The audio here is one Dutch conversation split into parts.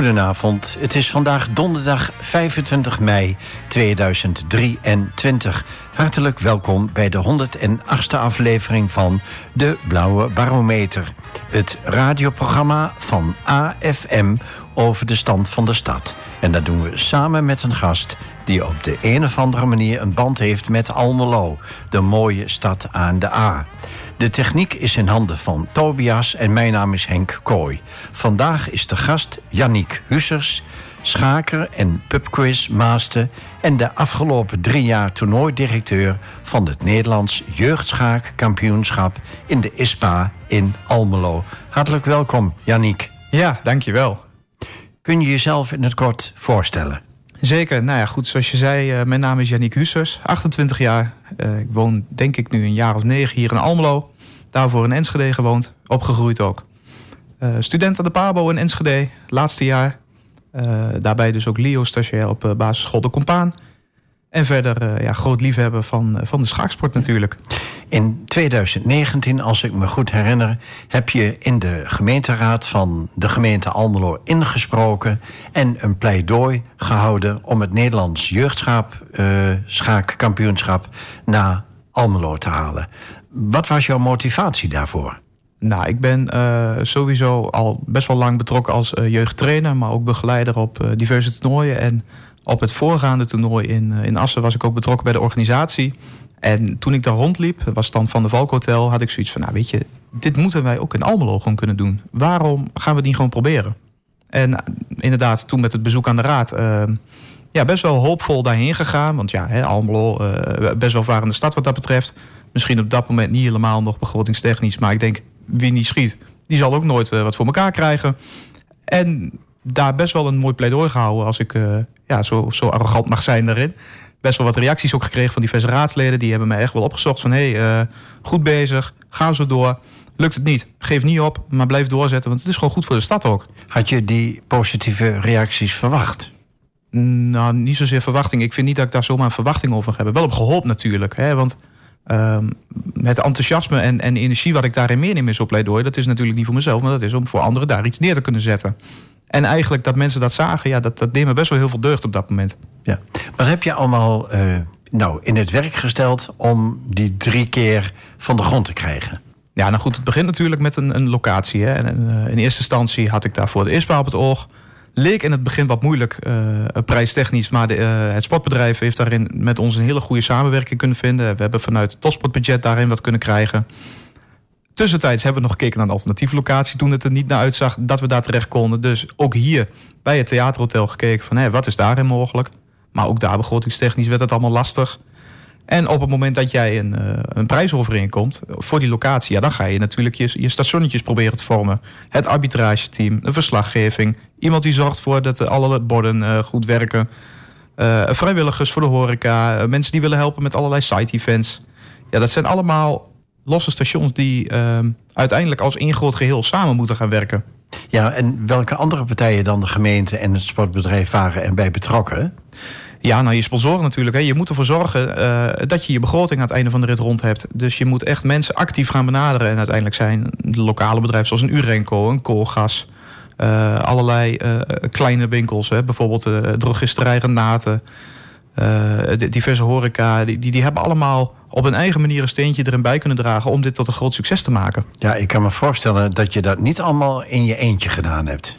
Goedenavond, het is vandaag donderdag 25 mei 2023. Hartelijk welkom bij de 108e aflevering van De Blauwe Barometer. Het radioprogramma van AFM over de stand van de stad. En dat doen we samen met een gast die op de een of andere manier een band heeft met Almelo, de mooie stad aan de A. De techniek is in handen van Tobias en mijn naam is Henk Kooi. Vandaag is de gast Yannick Hussers, schaker en pubquiz master en de afgelopen drie jaar toernooidirecteur van het Nederlands jeugdschaakkampioenschap in de ISPA in Almelo. Hartelijk welkom, Yannick. Ja, dankjewel. Kun je jezelf in het kort voorstellen? Zeker. Nou ja, goed, zoals je zei, uh, mijn naam is Yannick Hussers, 28 jaar. Uh, ik woon denk ik nu een jaar of negen hier in Almelo. Daarvoor in Enschede gewoond, opgegroeid ook. Uh, student aan de PABO in Enschede, laatste jaar. daarbij dus ook Leo stagiair op basisschool De Compaan. En verder uh, ja, groot liefhebber van, uh, van de schaaksport natuurlijk. In 2019, als ik me goed herinner, heb je in de gemeenteraad van de gemeente Almelo ingesproken en een pleidooi gehouden om het Nederlands jeugdschaakkampioenschap uh, naar Almelo te halen. Wat was jouw motivatie daarvoor? Nou, ik ben sowieso al best wel lang betrokken als jeugdtrainer, maar ook begeleider op diverse toernooien. En op het voorgaande toernooi in, in Assen was ik ook betrokken bij de organisatie. En toen ik daar rondliep, was dan van de Valk Hotel, had ik zoiets van, nou weet je, dit moeten wij ook in Almelo gewoon kunnen doen. Waarom gaan we niet gewoon proberen? En inderdaad, toen met het bezoek aan de raad, uh, ja, best wel hoopvol daarheen gegaan. Want ja, hè, Almelo, best wel varende stad wat dat betreft. Misschien op dat moment niet helemaal nog begrotingstechnisch, maar ik denk, wie niet schiet, die zal ook nooit wat voor elkaar krijgen. En daar best wel een mooi pleidooi gehouden als ik ja, zo, zo arrogant mag zijn daarin. Best wel wat reacties ook gekregen van diverse raadsleden. Die hebben mij echt wel opgezocht van... hé, hey, uh, goed bezig, ga zo door. Lukt het niet, geef niet op, maar blijf doorzetten. Want het is gewoon goed voor de stad ook. Had je die positieve reacties verwacht? Nou, niet zozeer verwachting. Ik vind niet dat ik daar zomaar een verwachting over heb. Wel op gehoopt natuurlijk. Hè? Want um, het enthousiasme en, en energie wat ik daarin meeneem in zo'n pleidooi... dat is natuurlijk niet voor mezelf, maar dat is om voor anderen daar iets neer te kunnen zetten. En eigenlijk dat mensen dat zagen, ja, dat, dat deed me best wel heel veel deugd op dat moment. Ja. Wat heb je allemaal uh, nou, in het werk gesteld om die drie keer van de grond te krijgen? Ja, nou goed, het begint natuurlijk met een, een locatie. Hè. En, uh, in eerste instantie had ik daarvoor de ISPA op het oog. Leek in het begin wat moeilijk, uh, prijstechnisch. Maar de, het sportbedrijf heeft daarin met ons een hele goede samenwerking kunnen vinden. We hebben vanuit het topsportbudget daarin wat kunnen krijgen. Tussentijds hebben we nog gekeken naar een alternatieve locatie toen het er niet naar uitzag dat we daar terecht konden. Dus ook hier bij het theaterhotel gekeken van hé, wat is daarin mogelijk. Maar ook daar begrotingstechnisch werd het allemaal lastig. En op het moment dat jij een, uh, een prijsovereenkomt komt voor die locatie, ja, dan ga je natuurlijk je, je stationnetjes proberen te vormen. Het arbitrageteam, de verslaggeving, iemand die zorgt voor dat alle borden uh, goed werken. Vrijwilligers voor de horeca, mensen die willen helpen met allerlei site-events. Ja, dat zijn allemaal losse stations die uh, uiteindelijk als één groot geheel samen moeten gaan werken. Ja, en welke andere partijen dan de gemeente en het sportbedrijf waren en bij betrokken? Ja, nou je sponsoren natuurlijk. Hè. Je moet ervoor zorgen uh, dat je je begroting aan het einde van de rit rond hebt. Dus je moet echt mensen actief gaan benaderen. En uiteindelijk zijn de lokale bedrijven zoals een Urenco, een Koolgas... Uh, allerlei uh, kleine winkels, hè. bijvoorbeeld de drogisterij Renate... diverse horeca, die, die, die hebben allemaal op een eigen manier een steentje erin bij kunnen dragen om dit tot een groot succes te maken. Ja, ik kan me voorstellen dat je dat niet allemaal in je eentje gedaan hebt.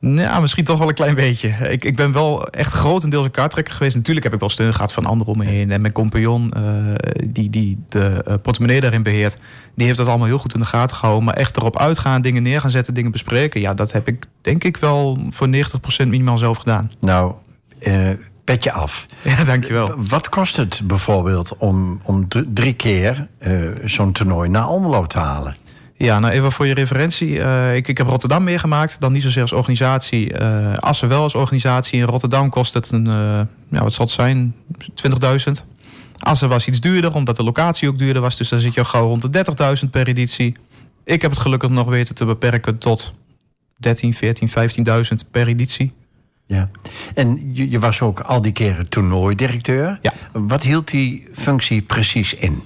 Ja, misschien toch wel een klein beetje. Ik, ik ben wel echt grotendeels een kaarttrekker geweest. Natuurlijk heb ik wel steun gehad van anderen om me heen. En mijn compagnon, uh, die, die de uh, portemonnee daarin beheert... die heeft dat allemaal heel goed in de gaten gehouden. Maar echt erop uitgaan, dingen neer gaan zetten, dingen bespreken... ja, dat heb ik denk ik wel voor 90% minimaal zelf gedaan. Nou, uh, petje af. Ja, dankjewel. Wat kost het bijvoorbeeld om, om drie keer uh, zo'n toernooi naar Almelo te halen? Ja, nou even voor je referentie. Uh, ik, ik heb Rotterdam meegemaakt. Dan niet zozeer als organisatie. Uh, Assen wel als organisatie. In Rotterdam kost het een, ja, wat zal het zijn? 20.000. Assen was iets duurder, omdat de locatie ook duurder was. Dus dan zit je al gauw rond de 30.000 per editie. Ik heb het gelukkig nog weten te beperken tot 13, 14, 15.000 per editie. Ja. En je, je, was ook al die keren toernooidirecteur. Ja. Wat hield die functie precies in?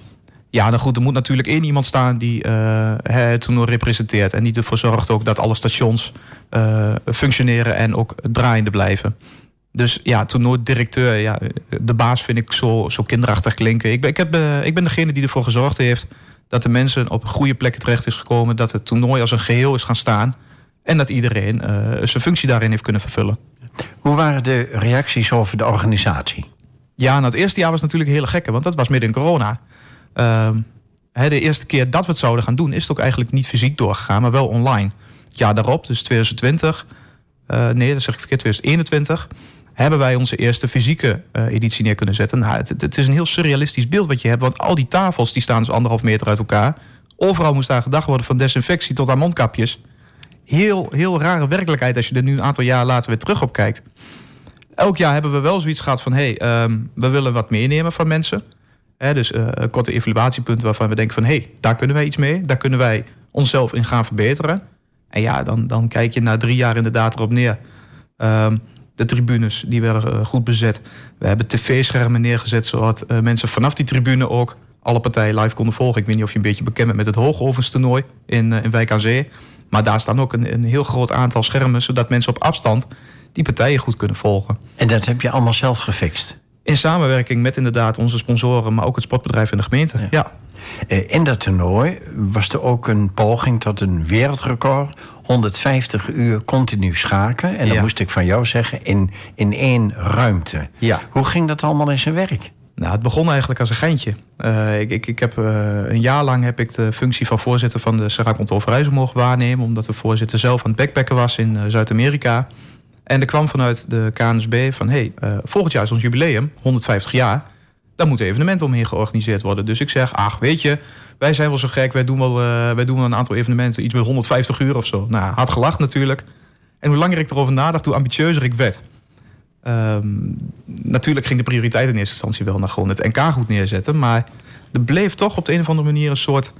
Ja, nou goed, er moet natuurlijk één iemand staan die uh, het toernooi representeert. En die ervoor zorgt ook dat alle stations uh, functioneren en ook draaiende blijven. Dus ja, toernooidirecteur, ja, de baas vind ik zo, zo kinderachtig klinken. Ik ben, ik, heb, uh, ik ben degene die ervoor gezorgd heeft dat de mensen op goede plekken terecht is gekomen. Dat het toernooi als een geheel is gaan staan. En dat iedereen zijn functie daarin heeft kunnen vervullen. Hoe waren de reacties over de organisatie? Ja, nou, het eerste jaar was natuurlijk hele gekke, want dat was midden in corona. Uh, de eerste keer dat we het zouden gaan doen, is het ook eigenlijk niet fysiek doorgegaan, maar wel online. Ja, daarop, dus 2020, uh, nee, dat zeg ik verkeerd, 2021, hebben wij onze eerste fysieke uh, editie neer kunnen zetten. Nou, het, het, is een heel surrealistisch beeld wat je hebt, want al die tafels die staan dus anderhalf meter uit elkaar. Overal moest daar gedacht worden, van desinfectie tot aan mondkapjes. Heel, heel rare werkelijkheid als je er nu een aantal jaar later weer terug op kijkt. Elk jaar hebben we wel zoiets gehad van... hé, hey, um, we willen wat meenemen van mensen. Dus uh, korte evaluatiepunten waarvan we denken van... hé, hey, daar kunnen wij iets mee. Daar kunnen wij onszelf in gaan verbeteren. En ja, dan, dan kijk je na drie jaar inderdaad erop neer. Um, de tribunes, die werden uh, goed bezet. We hebben tv-schermen neergezet... zodat uh, mensen vanaf die tribune ook alle partijen live konden volgen. Ik weet niet of je een beetje bekend bent met het hoogovenstoernooi in, in Wijk aan Zee. Maar daar staan ook een, een heel groot aantal schermen... zodat mensen op afstand die partijen goed kunnen volgen. En dat heb je allemaal zelf gefixt? In samenwerking met inderdaad onze sponsoren, maar ook het sportbedrijf en de gemeente. Ja. ja. Eh, in dat toernooi was er ook een poging tot een wereldrecord. 150 uur continu schaken. En dan ja. moest ik van jou zeggen, in, in één ruimte. Ja. Hoe ging dat allemaal in zijn werk? Nou, het begon eigenlijk als een geintje. Uh, ik, ik, ik heb, uh, een jaar lang heb ik de functie van voorzitter van de Serac Control mogen waarnemen. Omdat de voorzitter zelf aan het backpacken was in uh, Zuid-Amerika. En er kwam vanuit de KNSB van... hé, hey, volgend jaar is ons jubileum, 150 jaar... daar moet een evenement omheen georganiseerd worden. Dus ik zeg, ach, weet je, wij zijn wel zo gek... wij doen wel, wij doen een aantal evenementen, iets met 150 uur of zo. Nou, had gelacht natuurlijk. En hoe langer ik erover nadacht, hoe ambitieuzer ik werd. Um, natuurlijk ging de prioriteit in eerste instantie wel naar gewoon het NK goed neerzetten. Maar er bleef toch op de een of andere manier een soort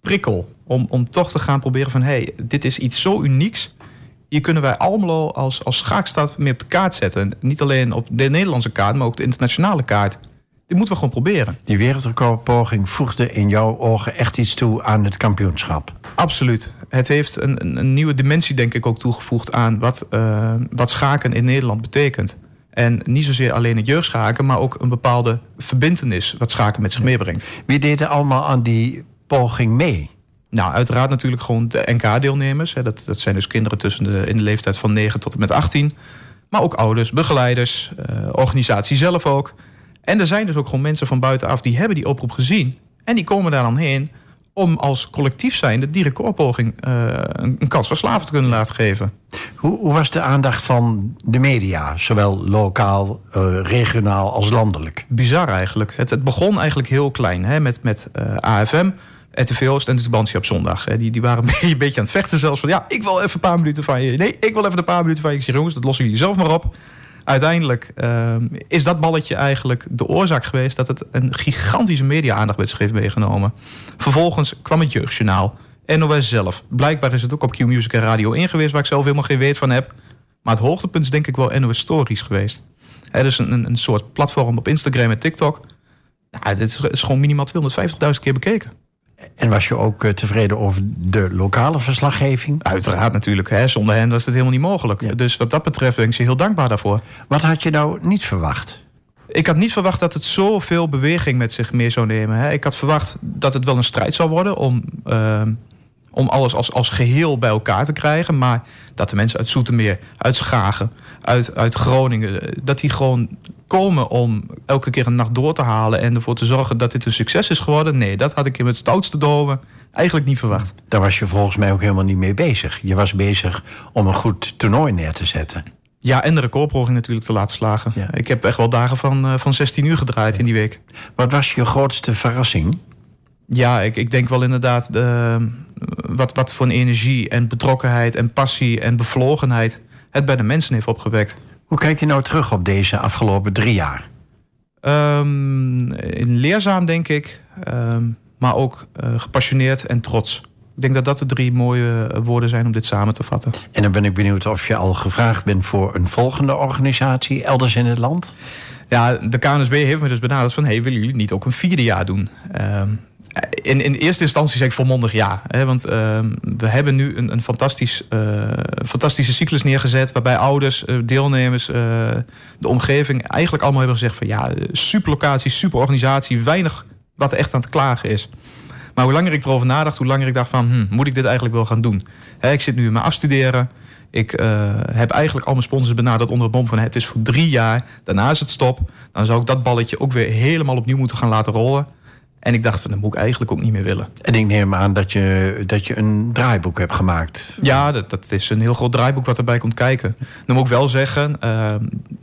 prikkel. Om, om toch te gaan proberen van... hé, hey, dit is iets zo unieks hier kunnen wij Almelo als, als schaakstad meer op de kaart zetten. Niet alleen op de Nederlandse kaart, maar ook de internationale kaart. Dit moeten we gewoon proberen. Die wereldrecordpoging voegde in jouw ogen echt iets toe aan het kampioenschap? Absoluut. Het heeft een, een nieuwe dimensie, denk ik, ook toegevoegd aan wat, uh, wat schaken in Nederland betekent. En niet zozeer alleen het jeugdschaken, maar ook een bepaalde verbindenis wat schaken met zich meebrengt. Wie deden allemaal aan die poging mee? Nou, uiteraard natuurlijk gewoon de NK-deelnemers. Dat, dat zijn dus kinderen tussen de, in de leeftijd van 9 tot en met 18. Maar ook ouders, begeleiders, uh, organisatie zelf ook. En er zijn dus ook gewoon mensen van buitenaf die hebben die oproep gezien. En die komen daar dan heen om als collectief zijnde die recordpoging uh, een, kans van slaven te kunnen laten geven. Hoe, hoe, was de aandacht van de media, zowel lokaal, uh, regionaal als landelijk? Bizar eigenlijk. Het, het begon eigenlijk heel klein hè, met, met AFM. RTV Oost en de Tubantia op zondag. Die, die waren een beetje aan het vechten zelfs van... ja, ik wil even een paar minuten van je. Nee, ik wil even een paar minuten van je. Ik zeg, jongens, dat lossen jullie zelf maar op. Uiteindelijk uh, is dat balletje eigenlijk de oorzaak geweest... dat het een gigantische media-aandacht heeft meegenomen. Vervolgens kwam het Jeugdjournaal. NOS zelf. Blijkbaar is het ook op Q-Music en Radio 1 geweest... waar ik zelf helemaal geen weet van heb. Maar het hoogtepunt is denk ik wel NOS Stories geweest. Er is een, een soort platform op Instagram en TikTok... Nou, dit is, is gewoon minimaal 250.000 keer bekeken. En was je ook tevreden over de lokale verslaggeving? Uiteraard natuurlijk. Hè. Zonder hen was het helemaal niet mogelijk. Ja. Dus wat dat betreft ben ik ze heel dankbaar daarvoor. Wat had je nou niet verwacht? Ik had niet verwacht dat het zoveel beweging met zich mee zou nemen. Hè. Ik had verwacht dat het wel een strijd zou worden om, uh, om alles als, als geheel bij elkaar te krijgen. Maar dat de mensen uit Zoetermeer, uit Schagen, uit, uit Groningen... dat die gewoon komen om elke keer een nacht door te halen... en ervoor te zorgen dat dit een succes is geworden. Nee, dat had ik in het stoutste domen eigenlijk niet verwacht. Daar was je volgens mij ook helemaal niet mee bezig. Je was bezig om een goed toernooi neer te zetten. Ja, en de recordpoging natuurlijk te laten slagen. Ja. Ik heb echt wel dagen van, uh, van 16 uur gedraaid in die week. Wat was je grootste verrassing? Ja, ik, ik denk wel inderdaad de, wat, wat voor een energie en betrokkenheid en passie en bevlogenheid het bij de mensen heeft opgewekt. Hoe kijk je nou terug op deze afgelopen drie jaar? Um, leerzaam, denk ik. Um, maar ook uh, gepassioneerd en trots. Ik denk dat dat de drie mooie woorden zijn om dit samen te vatten. En dan ben ik benieuwd of je al gevraagd bent voor een volgende organisatie elders in het land? Ja, de KNSB heeft me dus benaderd van... hey, willen jullie niet ook een vierde jaar doen? Ehm, in, in eerste instantie zeg ik volmondig ja. Hè, want ehm, we hebben nu een, een fantastisch, uh, fantastische cyclus neergezet... waarbij ouders, uh, deelnemers, uh, de omgeving... eigenlijk allemaal hebben gezegd van... ja, super locatie, super organisatie... weinig wat er echt aan te klagen is. Maar hoe langer ik erover nadacht, hoe langer ik dacht van... Hm, moet ik dit eigenlijk wel gaan doen? Hè, ik zit nu in mijn afstuderen... Ik heb eigenlijk al mijn sponsors benaderd onder het bom van... het is voor drie jaar, daarna is het stop. Dan zou ik dat balletje ook weer helemaal opnieuw moeten gaan laten rollen... En ik dacht van, dat moet ik eigenlijk ook niet meer willen. En ik neem aan dat je, dat je een draaiboek hebt gemaakt. Ja, dat, dat is een heel groot draaiboek wat erbij komt kijken. Dan moet ik wel zeggen, uh,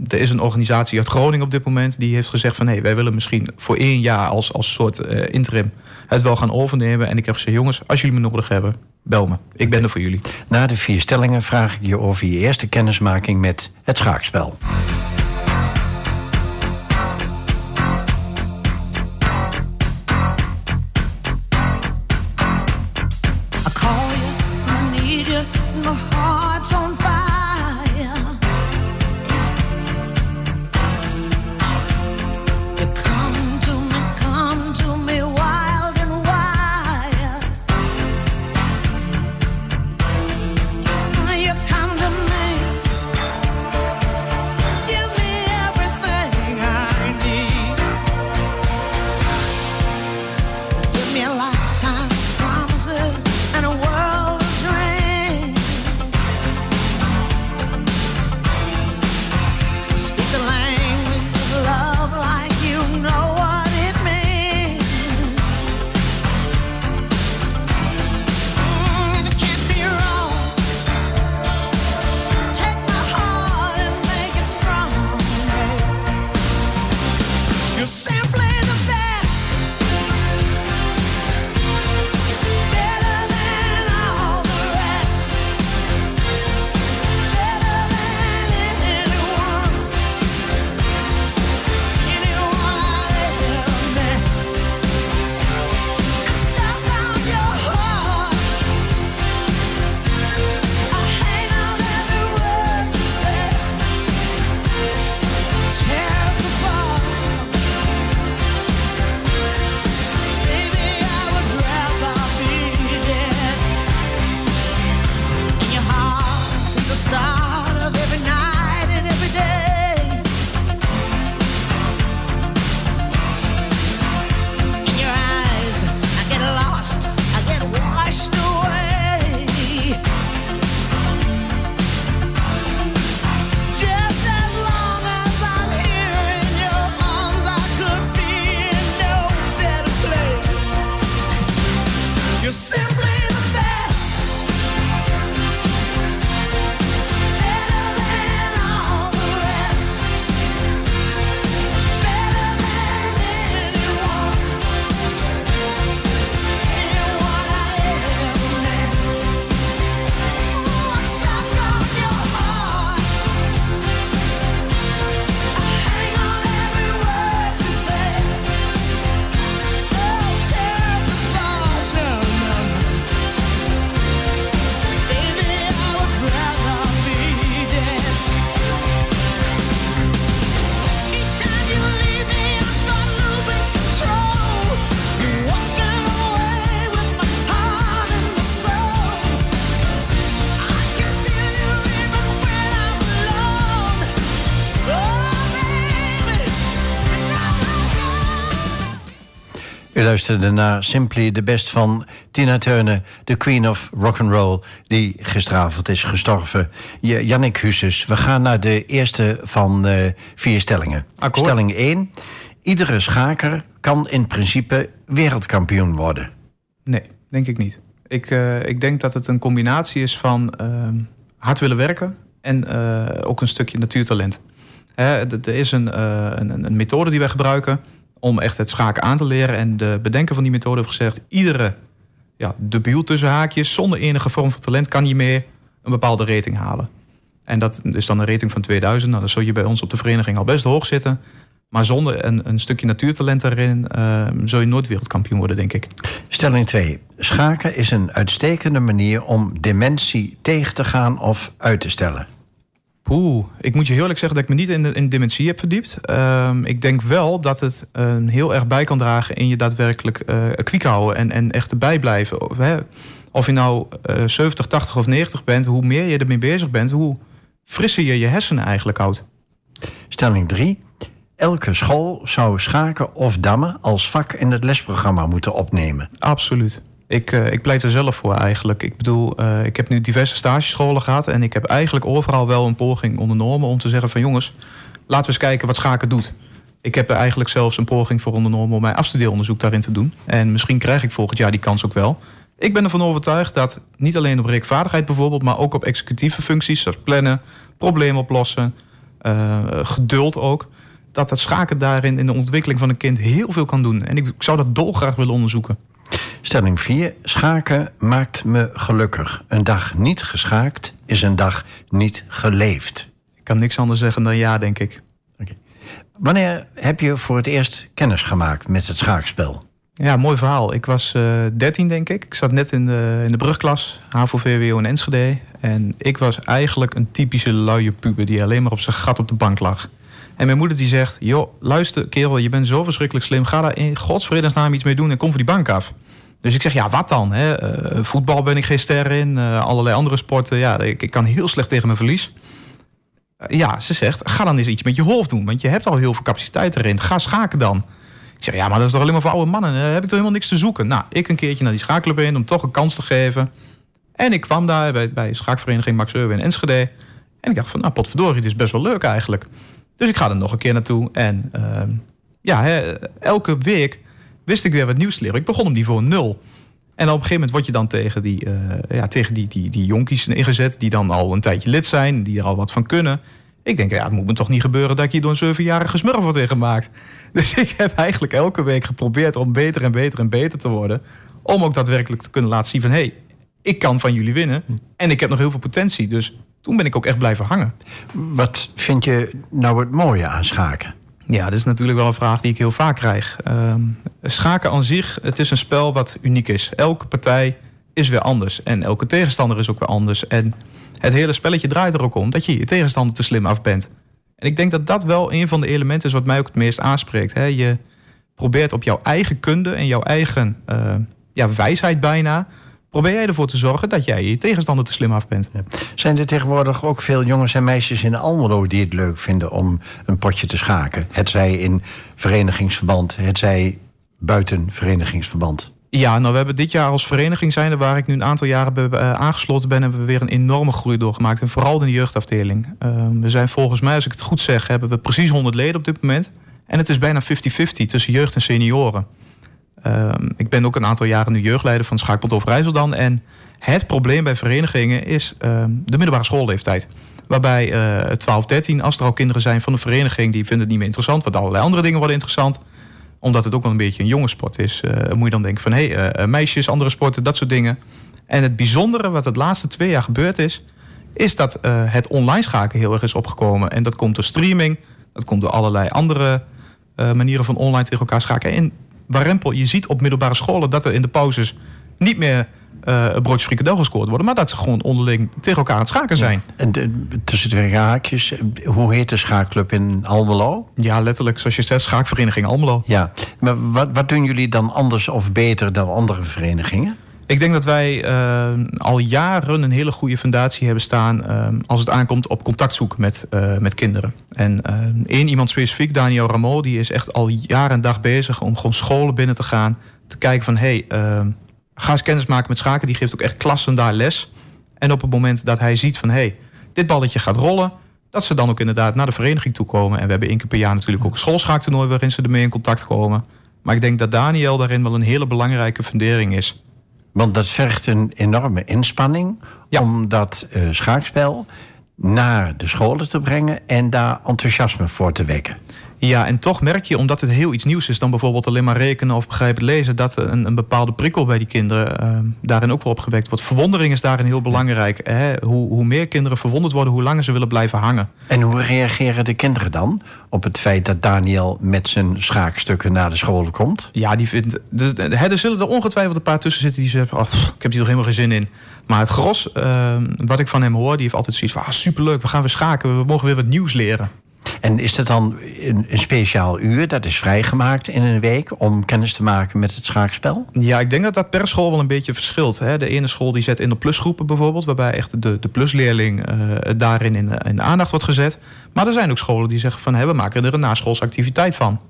er is een organisatie uit Groningen op dit moment... die heeft gezegd van, hé, hey, wij willen misschien voor één jaar als, als soort uh, interim... het wel gaan overnemen. En ik heb gezegd, jongens, als jullie me nodig hebben, bel me. Ik ben er voor jullie. Na de vier stellingen vraag ik je over je eerste kennismaking met het schaakspel. Luisterde naar Simply the Best van Tina Turner, de Queen of Rock and Roll, die gisteravond is gestorven. Jannik Huses, we gaan naar de eerste van uh, vier stellingen. Akkoord. Stelling 1. Iedere schaker kan in principe wereldkampioen worden. Nee, denk ik niet. Ik, uh, ik denk dat het een combinatie is van uh, hard willen werken en uh, ook een stukje natuurtalent. Hè, er is een, een, een methode die wij gebruiken om echt het schaken aan te leren. En de bedenker van die methode heeft gezegd... iedere ja, debiel tussen haakjes, zonder enige vorm van talent... kan je mee een bepaalde rating halen. En dat is dan een rating van 2000. Nou, dan zul je bij ons op de vereniging al best hoog zitten. Maar zonder een, een stukje natuurtalent erin... Uh, zul je nooit wereldkampioen worden, denk ik. Stelling 2. Schaken is een uitstekende manier om dementie tegen te gaan of uit te stellen. Poeh, ik moet je heel eerlijk zeggen dat ik me niet in, de, in dementie heb verdiept. Ehm, ik denk wel dat het uh, heel erg bij kan dragen in je daadwerkelijk uh, kwiek houden en, en echt erbij blijven. Of, hè, of je nou uh, 70, 80 of 90 bent, hoe meer je ermee bezig bent, hoe frisser je je hersenen eigenlijk houdt. Stelling 3. Elke school zou schaken of dammen als vak in het lesprogramma moeten opnemen. Absoluut. Ik, uh, ik pleit er zelf voor eigenlijk. Ik bedoel, uh, ik heb nu diverse stagescholen gehad... en ik heb eigenlijk overal wel een poging ondernomen... om te zeggen van jongens, laten we eens kijken wat schaken doet. Ik heb er eigenlijk zelfs een poging voor ondernomen... om mijn afstudeeronderzoek daarin te doen. En misschien krijg ik volgend jaar die kans ook wel. Ik ben ervan overtuigd dat niet alleen op reekvaardigheid bijvoorbeeld... maar ook op executieve functies zoals plannen, problemen oplossen... Uh, geduld ook dat het schaken daarin in de ontwikkeling van een kind heel veel kan doen. En ik zou dat dolgraag willen onderzoeken. Stelling 4. Schaken maakt me gelukkig. Een dag niet geschaakt is een dag niet geleefd. Ik kan niks anders zeggen dan ja, denk ik. Okay. Wanneer heb je voor het eerst kennis gemaakt met het schaakspel? Ja, mooi verhaal. Ik was uh, 13, denk ik. Ik zat net in de, in de brugklas, HAVO, VWO in Enschede. En ik was eigenlijk een typische luie puber die alleen maar op zijn gat op de bank lag. En mijn moeder die zegt, joh, luister kerel, je bent zo verschrikkelijk slim. Ga daar in godsvredesnaam iets mee doen en kom van die bank af. Dus ik zeg, ja, wat dan? Hè? Uh, voetbal ben ik geen ster in. Uh, allerlei andere sporten. Ja, ik, ik, kan heel slecht tegen mijn verlies. Uh, ja, ze zegt, ga dan eens iets met je hoofd doen. Want je hebt al heel veel capaciteit erin. Ga schaken dan. Ik zeg, ja, maar dat is toch alleen maar voor oude mannen? heb ik toch helemaal niks te zoeken? Nou, ik een keertje naar die schaakclub in om toch een kans te geven. En ik kwam daar bij, bij schaakvereniging Max Euwe in Enschede. En ik dacht van, nou, potverdorie, dit is best wel leuk eigenlijk. Dus ik ga er nog een keer naartoe. En uh, ja, hè, elke week wist ik weer wat nieuws leren. Ik begon op niveau nul. En op een gegeven moment word je dan tegen die, uh, ja, tegen die, die, die jonkies ingezet... die dan al een tijdje lid zijn, die er al wat van kunnen. Ik denk, ja, het moet me toch niet gebeuren... dat ik hier door een zevenjarige smurf word ingemaakt. Dus ik heb eigenlijk elke week geprobeerd om beter en beter en beter te worden... om ook daadwerkelijk te kunnen laten zien van... hé, hey, ik kan van jullie winnen en ik heb nog heel veel potentie. Dus toen ben ik ook echt blijven hangen. Wat vind je nou het mooie aan schaken? Ja, dat is natuurlijk wel een vraag die ik heel vaak krijg. Uh, schaken aan zich, het is een spel wat uniek is. Elke partij is weer anders. En elke tegenstander is ook weer anders. En het hele spelletje draait er ook om dat je je tegenstander te slim af bent. En ik denk dat dat wel een van de elementen is wat mij ook het meest aanspreekt. Hè? Je probeert op jouw eigen kunde en jouw eigen uh, ja, wijsheid bijna probeer jij ervoor te zorgen dat jij je tegenstander te slim af bent. Ja. Zijn er tegenwoordig ook veel jongens en meisjes in Almelo die het leuk vinden om een potje te schaken? Het zij in verenigingsverband, het zij buiten verenigingsverband? Ja, nou we hebben dit jaar als vereniging zijn waar ik nu een aantal jaren bij, uh, aangesloten ben, hebben we weer een enorme groei doorgemaakt. En vooral in de jeugdafdeling. Uh, we zijn volgens mij, als ik het goed zeg, hebben we precies 100 leden op dit moment. En het is bijna 50-50 tussen jeugd en senioren. Um, ik ben ook een aantal jaren nu jeugdleider van Schaakpot over dan. En het probleem bij verenigingen is um, de middelbare schoolleeftijd. Waarbij uh, 12, 13, als er al kinderen zijn van een vereniging... die vinden het niet meer interessant, want allerlei andere dingen worden interessant. Omdat het ook wel een beetje een jonge sport is. Uh, moet je dan denken van, hé, hey, uh, meisjes, andere sporten, dat soort dingen. En het bijzondere wat het laatste twee jaar gebeurd is... is dat het online schaken heel erg is opgekomen. En dat komt door streaming, dat komt door allerlei andere manieren van online tegen elkaar schaken. En warempel. Je ziet op middelbare scholen dat er in de pauzes niet meer uh, een broodje frikandel gescoord worden, maar dat ze gewoon onderling tegen elkaar aan het schaken zijn. Ja. En de, tussen twee haakjes, hoe heet de schaakclub in Almelo? Ja, letterlijk, zoals je zegt, schaakvereniging Almelo. Ja, maar wat, wat doen jullie dan anders of beter dan andere verenigingen? Ik denk dat wij uh, al jaren een hele goede fundatie hebben staan uh, als het aankomt op contact zoeken met, uh, met kinderen. En één iemand specifiek, Daniel Rameau, die is echt al jaar en dag bezig om gewoon scholen binnen te gaan. Te kijken van hé, hey, ga eens kennis maken met schaken. Die geeft ook echt klassen daar les. En op het moment dat hij ziet van hé, hey, dit balletje gaat rollen, dat ze dan ook inderdaad naar de vereniging toe komen. En we hebben één keer per jaar natuurlijk ook een schoolschaaktoernooi waarin ze ermee in contact komen. Maar ik denk dat Daniel daarin wel een hele belangrijke fundering is. Want dat vergt een enorme inspanning ja. om dat uh, schaakspel naar de scholen te brengen en daar enthousiasme voor te wekken. Ja, en toch merk je, omdat het heel iets nieuws is dan bijvoorbeeld alleen maar rekenen of begrijpend lezen, dat een, een bepaalde prikkel bij die kinderen uh, daarin ook wel opgewekt wordt. Verwondering is daarin heel belangrijk. Hè? Hoe, hoe meer kinderen verwonderd worden, hoe langer ze willen blijven hangen. En hoe reageren de kinderen dan op het feit dat Daniel met zijn schaakstukken naar de school komt? Ja, die vindt. Dus, hè, er zullen er ongetwijfeld een paar tussen zitten die zeggen: oh, Ik heb hier toch helemaal geen zin in. Maar het gros, uh, wat ik van hem hoor, die heeft altijd zoiets van: ah, superleuk, we gaan weer schaken, we mogen weer wat nieuws leren. En is dat dan een, een, speciaal uur dat is vrijgemaakt in een week om kennis te maken met het schaakspel? Ja, ik denk dat dat per school wel een beetje verschilt. Hè. De ene school die zet in de plusgroepen bijvoorbeeld, waarbij echt de, de plusleerling uh, daarin in, in de aandacht wordt gezet. Maar er zijn ook scholen die zeggen van we maken er een naschoolse activiteit van.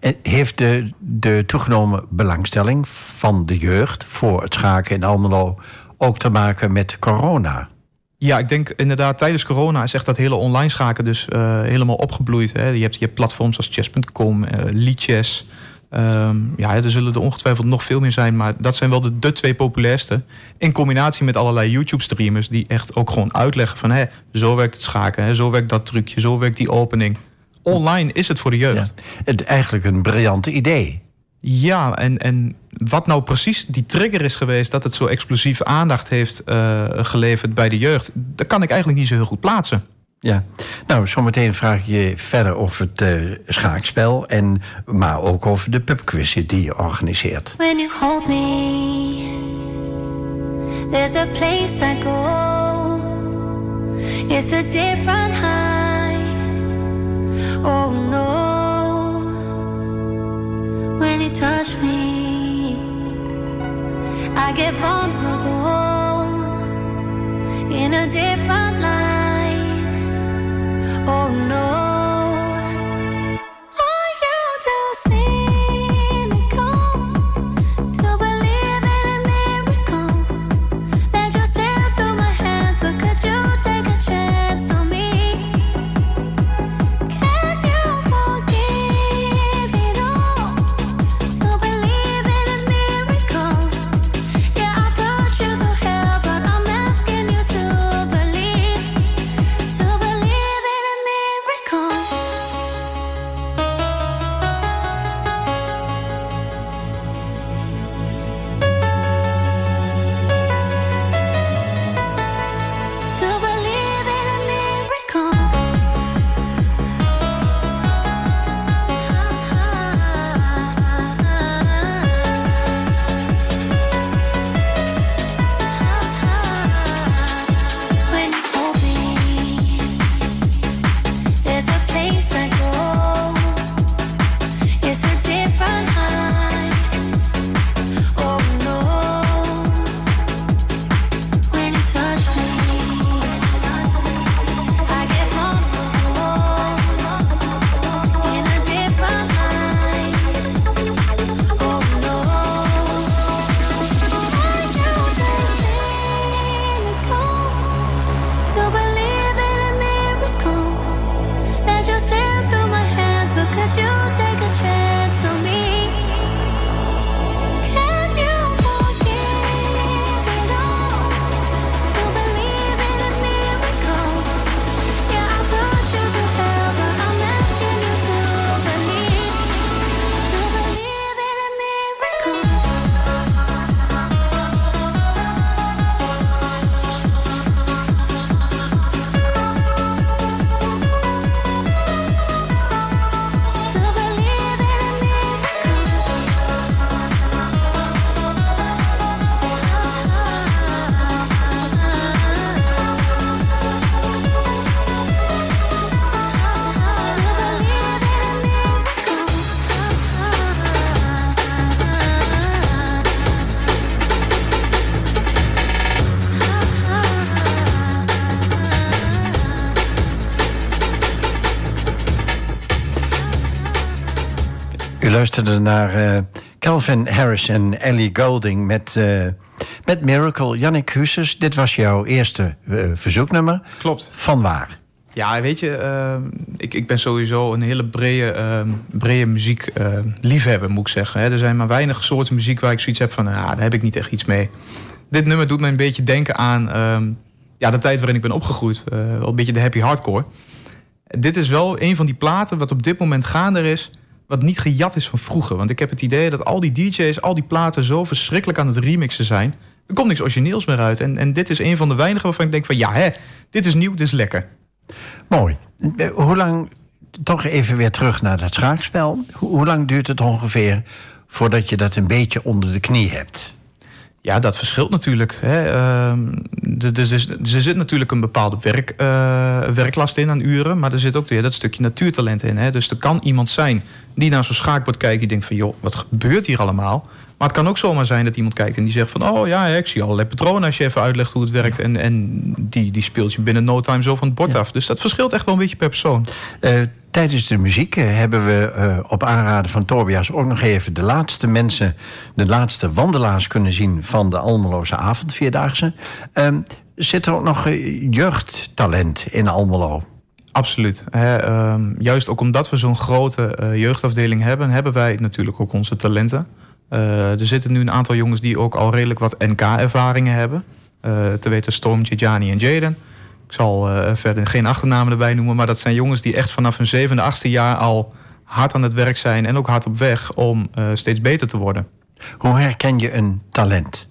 En heeft de, de toegenomen belangstelling van de jeugd voor het schaken in Almelo ook te maken met corona? Ja, ik denk inderdaad tijdens corona is echt dat hele online schaken dus uh, helemaal opgebloeid. Hè. Je, hebt, je platforms als chess.com, uh, Lichess. Ja, er zullen er ongetwijfeld nog veel meer zijn, maar dat zijn wel de, twee populairste. In combinatie met allerlei YouTube-streamers die echt ook gewoon uitleggen van... Hé, zo werkt het schaken, hè, zo werkt dat trucje, zo werkt die opening. Online is het voor de jeugd. Het eigenlijk een briljante idee. Ja, en, en wat nou precies die trigger is geweest dat het zo explosief aandacht heeft uh, geleverd bij de jeugd, dat kan ik eigenlijk niet zo heel goed plaatsen. Ja, nou, zometeen vraag ik je verder over het uh, schaakspel, en, maar ook over de pubquizzen die je organiseert. When you hold me, there's a place I go. It's a different high. Oh no. When you touch me. I get vulnerable in a different light. Oh no. Luisterde naar uh, Calvin Harris en Ellie Golding met, uh, met Miracle. Jannik Hussers, dit was jouw eerste uh, verzoeknummer. Klopt. Van waar? Ja, weet je, ik, ik ben sowieso een hele brede, brede muziek liefhebber, moet ik zeggen. Er zijn maar weinig soorten muziek waar ik zoiets heb van, ah, daar heb ik niet echt iets mee. Dit nummer doet me een beetje denken aan ja, de tijd waarin ik ben opgegroeid. een beetje de happy hardcore. Dit is wel een van die platen wat op dit moment gaande is... wat niet gejat is van vroeger. Want ik heb het idee dat al die DJ's, al die platen... zo verschrikkelijk aan het remixen zijn. Er komt niks origineels meer uit. En, en dit is een van de weinigen waarvan ik denk van... ja, hè, dit is nieuw, dit is lekker. Mooi. Hoe lang, toch even weer terug naar dat schaakspel. Hoe lang duurt het ongeveer voordat je dat een beetje onder de knie hebt? Ja, dat verschilt natuurlijk. Hè. dus, er zit natuurlijk een bepaalde werk, uh, werklast in aan uren. Maar er zit ook weer dat stukje natuurtalent in. Hè. Dus er kan iemand zijn die naar zo'n schaakbord kijkt... die denkt van, joh, wat gebeurt hier allemaal? Maar het kan ook zomaar zijn dat iemand kijkt en die zegt van... oh ja, ik zie allerlei patronen als je even uitlegt hoe het werkt. En, en die, die speelt je binnen no time zo van het bord af. Dus dat verschilt echt wel een beetje per persoon. Uh, tijdens de muziek eh, hebben we uh, op aanraden van Tobias... ook nog even de laatste mensen, de laatste wandelaars kunnen zien... van de Almeloze avondvierdaagse. Uh, zit er ook nog jeugdtalent in Almelo? Absoluut. Ehm, juist ook omdat we zo'n grote jeugdafdeling hebben... hebben wij natuurlijk ook onze talenten... Er zitten nu een aantal jongens die ook al redelijk wat NK-ervaringen hebben. Te weten Storm, Jani en Jaden. Ik zal uh, verder geen achternamen erbij noemen, maar dat zijn jongens die echt vanaf hun zevende, achtste jaar al hard aan het werk zijn en ook hard op weg om steeds beter te worden. Hoe herken je een talent?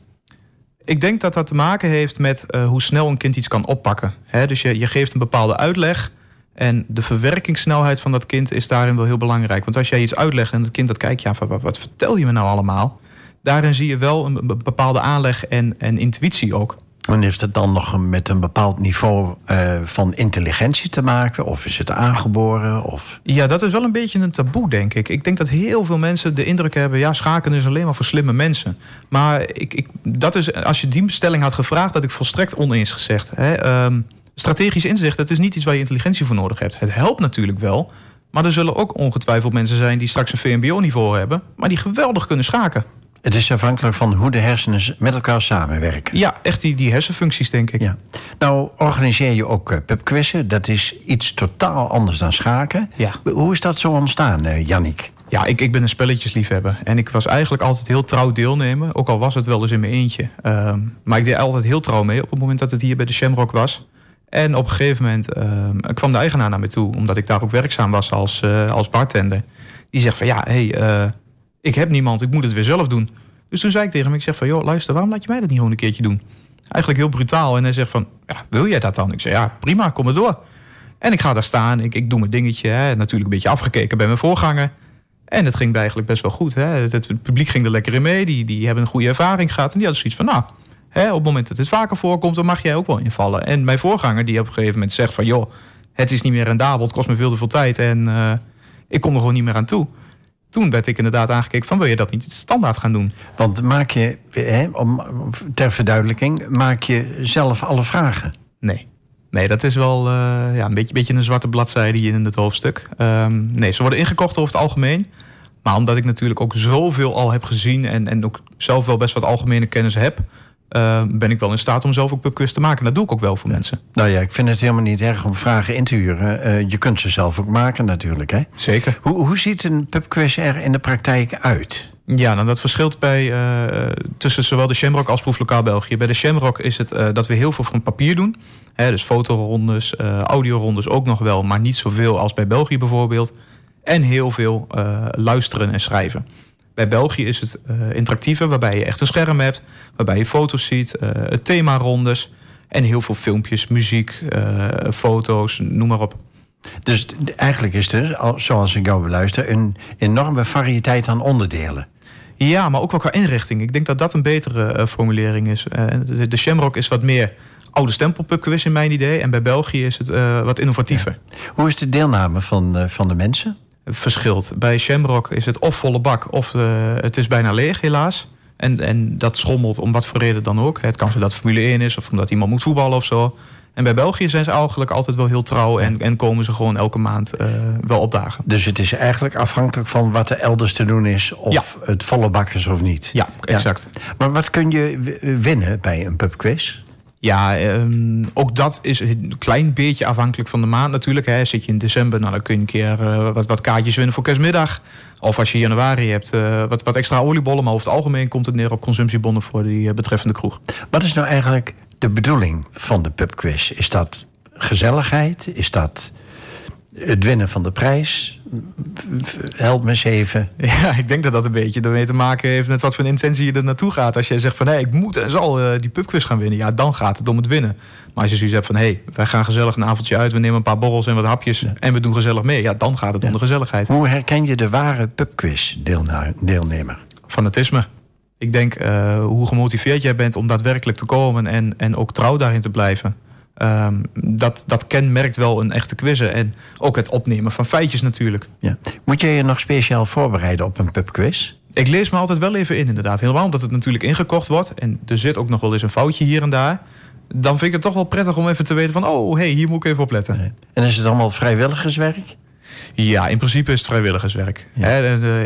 Ik denk dat dat te maken heeft met hoe snel een kind iets kan oppakken. dus je, je geeft een bepaalde uitleg en de verwerkingssnelheid van dat kind is daarin wel heel belangrijk. Want als jij iets uitlegt en het kind dat kijkt, ja, wat, wat vertel je me nou allemaal? Daarin zie je wel een bepaalde aanleg en, en intuïtie ook. En heeft het dan nog met een bepaald niveau uh, van intelligentie te maken? Of is het aangeboren? Of... Ja, dat is wel een beetje een taboe, denk ik. Ik denk dat heel veel mensen de indruk hebben... ja, schaken is alleen maar voor slimme mensen. Maar ik, ik, dat is, als je die stelling had gevraagd... had ik volstrekt oneens gezegd. Hè. Um, strategisch inzicht, dat is niet iets waar je intelligentie voor nodig hebt. Het helpt natuurlijk wel, maar er zullen ook ongetwijfeld mensen zijn die straks een VMBO-niveau hebben, maar die geweldig kunnen schaken. Het is afhankelijk van hoe de hersenen met elkaar samenwerken. Ja, echt die, die hersenfuncties, denk ik. Ja. Nou, organiseer je ook uh, pubquizzen. Dat is iets totaal anders dan schaken. Ja. Hoe is dat zo ontstaan, uh, Jannik? Ja, ik, ik ben een spelletjesliefhebber. En ik was eigenlijk altijd heel trouw deelnemen. Ook al was het wel eens in mijn eentje. Uh, maar ik deed altijd heel trouw mee op het moment dat het hier bij de Shamrock was. En op een gegeven moment ehm, kwam de eigenaar naar me toe, omdat ik daar ook werkzaam was als, uh, als bartender. Die zegt van ja, hé, hey, ik heb niemand, ik moet het weer zelf doen. Dus toen zei ik tegen hem, ik zeg van joh, luister, waarom laat je mij dat niet gewoon een keertje doen? Eigenlijk heel brutaal. En hij zegt van, ja, wil jij dat dan? Ik zeg ja, prima, kom maar door. En ik ga daar staan, ik, ik doe mijn dingetje. Hè, natuurlijk een beetje afgekeken bij mijn voorganger. En het ging eigenlijk best wel goed. Hè. Het, het, publiek ging er lekker in mee, die, die hebben een goede ervaring gehad. En die hadden zoiets van, nou, Hè, op het moment dat het vaker voorkomt, dan mag jij ook wel invallen. En mijn voorganger, die op een gegeven moment zegt van... joh, het is niet meer rendabel, het kost me veel te veel tijd... en uh, ik kom er gewoon niet meer aan toe. Toen werd ik inderdaad aangekeken van... wil je dat niet standaard gaan doen? Want maak je, hè, om, ter verduidelijking... maak je zelf alle vragen? Nee. Nee, dat is wel uh, ja, een beetje, beetje een zwarte bladzijde hier in het hoofdstuk. Um, nee, ze worden ingekocht over het algemeen. Maar omdat ik natuurlijk ook zoveel al heb gezien... en, en ook zelf wel best wat algemene kennis heb... Uh, ben ik wel in staat om zelf ook pubquiz te maken. Dat doe ik ook wel voor mensen. Nou ja, ik vind het helemaal niet erg om vragen in te huren. Uh, je kunt ze zelf ook maken natuurlijk. Hè? Zeker. Hoe, hoe ziet een pubquiz er in de praktijk uit? Ja, nou, dat verschilt bij, uh, tussen zowel de Shamrock als Proeflokaal België. Bij de Shamrock is het dat we heel veel van papier doen. Hè, dus fotorondes, audiorondes ook nog wel, maar niet zoveel als bij België bijvoorbeeld. En heel veel luisteren en schrijven. Bij België is het uh, interactiever, waarbij je echt een scherm hebt, waarbij je foto's ziet, uh, themarondes en heel veel filmpjes, muziek, uh, foto's, noem maar op. Dus eigenlijk is er, zoals ik jou beluister, een enorme variëteit aan onderdelen. Ja, maar ook wel qua inrichting. Ik denk dat dat een betere formulering is. de, de Shamrock is wat meer oude stempelpubquiz in mijn idee. En bij België is het wat innovatiever. Hoe is de deelname van, van de mensen? Verschilt. Bij Shamrock is het of volle bak of uh, het is bijna leeg, helaas. En, en dat schommelt om wat voor reden dan ook. Het kan zijn dat Formule 1 is of omdat iemand moet voetballen of zo. En bij België zijn ze eigenlijk altijd wel heel trouw en, en komen ze gewoon elke maand uh, wel opdagen. Dus het is eigenlijk afhankelijk van wat er elders te doen is, of het volle bak is of niet. Ja, exact. Maar wat kun je winnen bij een pubquiz? Ja, um, ook dat is een klein beetje afhankelijk van de maand natuurlijk. Hè. Zit je in december, nou, dan kun je een keer uh, wat, wat kaartjes winnen voor kerstmiddag. Of als je januari hebt, uh, wat, wat extra oliebollen. Maar over het algemeen komt het neer op consumptiebonnen voor die uh, betreffende kroeg. Wat is nou eigenlijk de bedoeling van de pubquiz? Is dat gezelligheid? Is dat het winnen van de prijs. Help me eens even. Ja, ik denk dat dat een beetje ermee te maken heeft met wat voor intentie je er naartoe gaat. Als jij zegt van hé, ik moet en zal uh, die pubquiz gaan winnen, ja, dan gaat het om het winnen. Maar als je zoiets hebt van hé, hey, wij gaan gezellig een avondje uit, we nemen een paar borrels en wat hapjes en we doen gezellig mee, ja, dan gaat het om de gezelligheid. Hoe herken je de ware pubquiz-deelnemer? Fanatisme. Ik denk uh, hoe gemotiveerd jij bent om daadwerkelijk te komen en, en ook trouw daarin te blijven. Um, dat, dat kenmerkt wel een echte quizzen. En ook het opnemen van feitjes natuurlijk. Ja. Moet je je nog speciaal voorbereiden op een pubquiz? Ik lees me altijd wel even in, inderdaad. Helemaal omdat het natuurlijk ingekocht wordt. En er zit ook nog wel eens een foutje hier en daar. Dan vind ik het toch wel prettig om even te weten van... oh, hey, hier moet ik even op letten. En is het allemaal vrijwilligerswerk? Ja, in principe is het vrijwilligerswerk.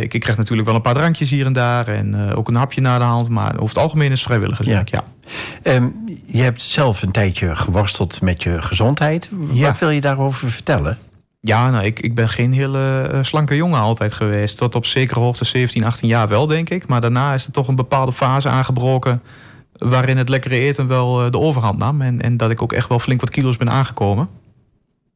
ik, ik, krijg natuurlijk wel een paar drankjes hier en daar en uh, ook een hapje na de hand, maar over het algemeen is het vrijwilligerswerk, ja. ja. Um, je hebt zelf een tijdje geworsteld met je gezondheid. Wat wil je daarover vertellen? Ja, nou, ik, ik ben geen hele uh, slanke jongen altijd geweest. Tot op zekere hoogte 17, 18 jaar wel, denk ik. Maar daarna is er toch een bepaalde fase aangebroken... waarin het lekkere eten wel uh, de overhand nam. En, en dat ik ook echt wel flink wat kilo's ben aangekomen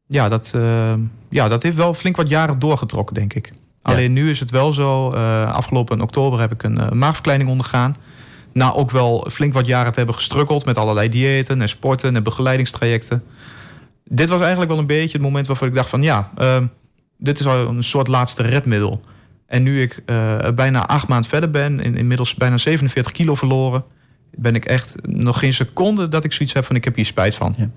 ja, dat, uh, ja, dat heeft wel flink wat jaren doorgetrokken, denk ik. Alleen nu is het wel zo. Uh, afgelopen oktober heb ik een uh, maagverkleining ondergaan. Na ook wel flink wat jaren te hebben gestrukkeld met allerlei diëten en sporten en begeleidingstrajecten. Dit was eigenlijk wel een beetje het moment waarvoor ik dacht van ja, ehm, dit is al een soort laatste redmiddel. En nu ik bijna acht maanden verder ben, in, inmiddels bijna 47 kilo verloren ben ik echt nog geen seconde dat ik zoiets heb van ik heb hier spijt van. Ja,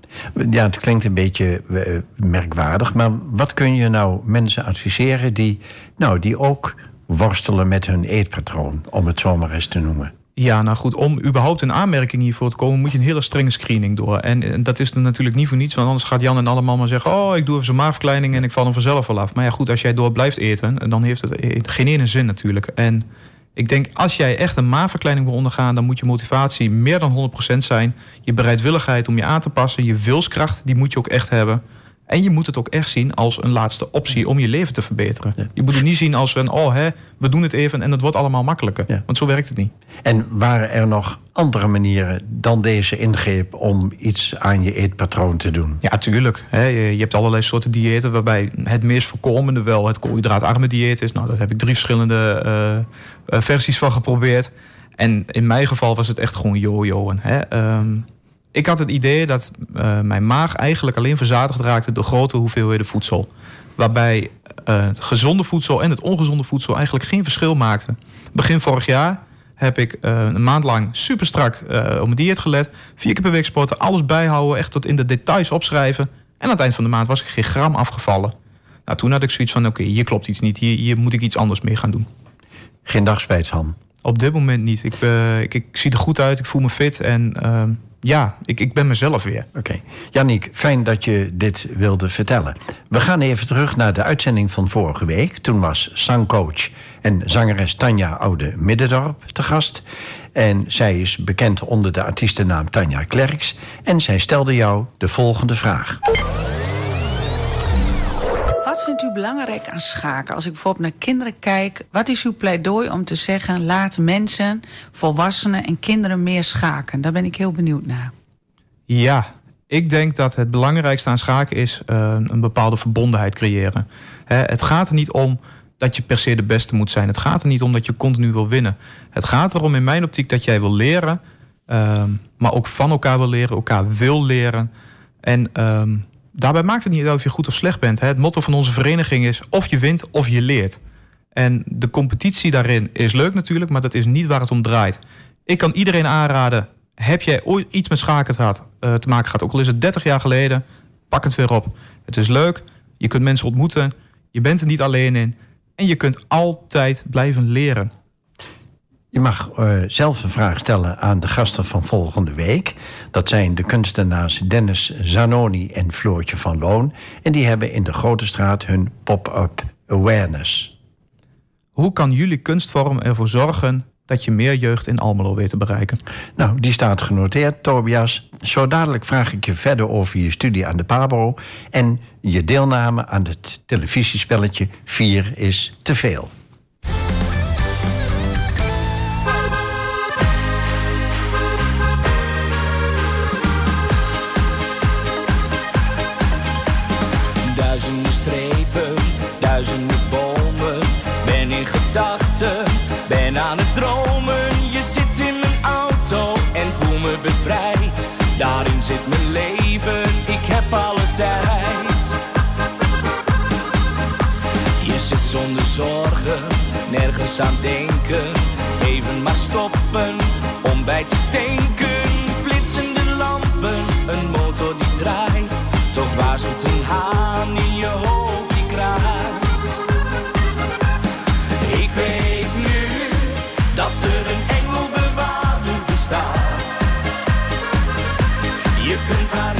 ja het klinkt een beetje uh, merkwaardig, maar wat kun je nou mensen adviseren die, nou, die ook worstelen met hun eetpatroon, om het zomaar eens te noemen? Ja, nou goed, om überhaupt een aanmerking hiervoor te komen, moet je een hele strenge screening door. En, dat is er natuurlijk niet voor niets, want anders gaat Jan en allemaal maar zeggen: Oh, ik doe even zo'n maagverkleining en ik val er vanzelf wel af. Maar ja, goed, als jij door blijft eten, dan heeft het geen ene zin natuurlijk. En ik denk, als jij echt een maagverkleining wil ondergaan, dan moet je motivatie meer dan 100% zijn. Je bereidwilligheid om je aan te passen, je wilskracht, die moet je ook echt hebben. En je moet het ook echt zien als een laatste optie om je leven te verbeteren. Je moet het niet zien als een, oh hè, we doen het even en het wordt allemaal makkelijker. Want zo werkt het niet. En waren er nog andere manieren dan deze ingreep om iets aan je eetpatroon te doen? Ja, tuurlijk. Je hebt allerlei soorten diëten waarbij het meest voorkomende wel het koolhydraatarme dieet is. Nou, daar heb ik drie verschillende uh, versies van geprobeerd. En in mijn geval was het echt gewoon jojoen. Um, ik had het idee dat uh, mijn maag eigenlijk alleen verzadigd raakte door grote hoeveelheden voedsel. Waarbij uh, het gezonde voedsel en het ongezonde voedsel eigenlijk geen verschil maakten. Begin vorig jaar heb ik een maand lang super strak op mijn dieet gelet. Vier keer per week sporten, alles bijhouden, echt tot in de details opschrijven. En aan het eind van de maand was ik geen gram afgevallen. Nou, toen had ik zoiets van, oké, hier klopt iets niet. Hier, hier moet ik iets anders mee gaan doen. Geen dagspijt van? Op dit moment niet. Ik, ik, ik, zie er goed uit, ik voel me fit en ehm, ja, ik, ik ben mezelf weer. Oké. Okay. Janniek, fijn dat je dit wilde vertellen. We gaan even terug naar de uitzending van vorige week. Toen was zangcoach en zangeres Tanja Oude Middendorp te gast. En zij is bekend onder de artiestennaam Tanja Klerks. En zij stelde jou de volgende vraag. Wat vindt u belangrijk aan schaken? Als ik bijvoorbeeld naar kinderen kijk, wat is uw pleidooi om te zeggen: laat mensen, volwassenen en kinderen meer schaken? Daar ben ik heel benieuwd naar. Ja, ik denk dat het belangrijkste aan schaken is uh, een bepaalde verbondenheid creëren. het gaat er niet om dat je per se de beste moet zijn. Het gaat er niet om dat je continu wil winnen. Het gaat erom in mijn optiek dat jij wil leren, uh, maar ook van elkaar wil leren, elkaar wil leren. En uh, daarbij maakt het niet uit of je goed of slecht bent. Het motto van onze vereniging is of je wint of je leert. En de competitie daarin is leuk natuurlijk, maar dat is niet waar het om draait. Ik kan iedereen aanraden, heb jij ooit iets met schaken gehad, uh, te maken gehad, ook al is het 30 jaar geleden, pak het weer op. Het is leuk, je kunt mensen ontmoeten, je bent er niet alleen in en je kunt altijd blijven leren. Je mag uh, zelf een vraag stellen aan de gasten van volgende week. Dat zijn de kunstenaars Dennis Zanoni en Floortje van Loon. En die hebben in de Grote Straat hun pop-up awareness. Hoe kan jullie kunstvorm ervoor zorgen dat je meer jeugd in Almelo weet te bereiken? Nou, die staat genoteerd, Tobias. Zo dadelijk vraag ik je verder over je studie aan de PABO... en je deelname aan het televisiespelletje 4 is te veel. duizenden bomen. Ben in gedachten, ben aan het dromen. Je zit in mijn auto en voel me bevrijd. Daarin zit mijn leven, ik heb alle tijd. Je zit zonder zorgen, nergens aan denken. Even maar stoppen om bij te tanken. Flitsende lampen, een motor die draait. Toch waar zit een haar Je kunt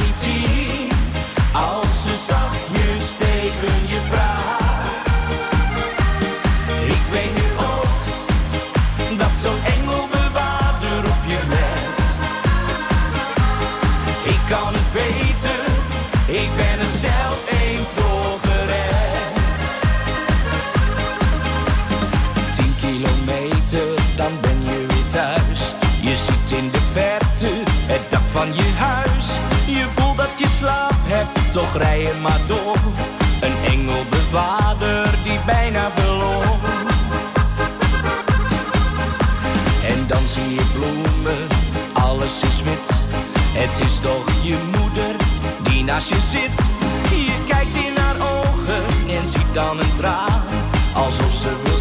je slaap hebt, toch rij je maar door. Een engelbewaarder die bijna verloor. En dan zie je bloemen, alles is wit. Het is toch je moeder die naast je zit. Je kijkt in haar ogen en ziet dan een traan. Alsof ze wil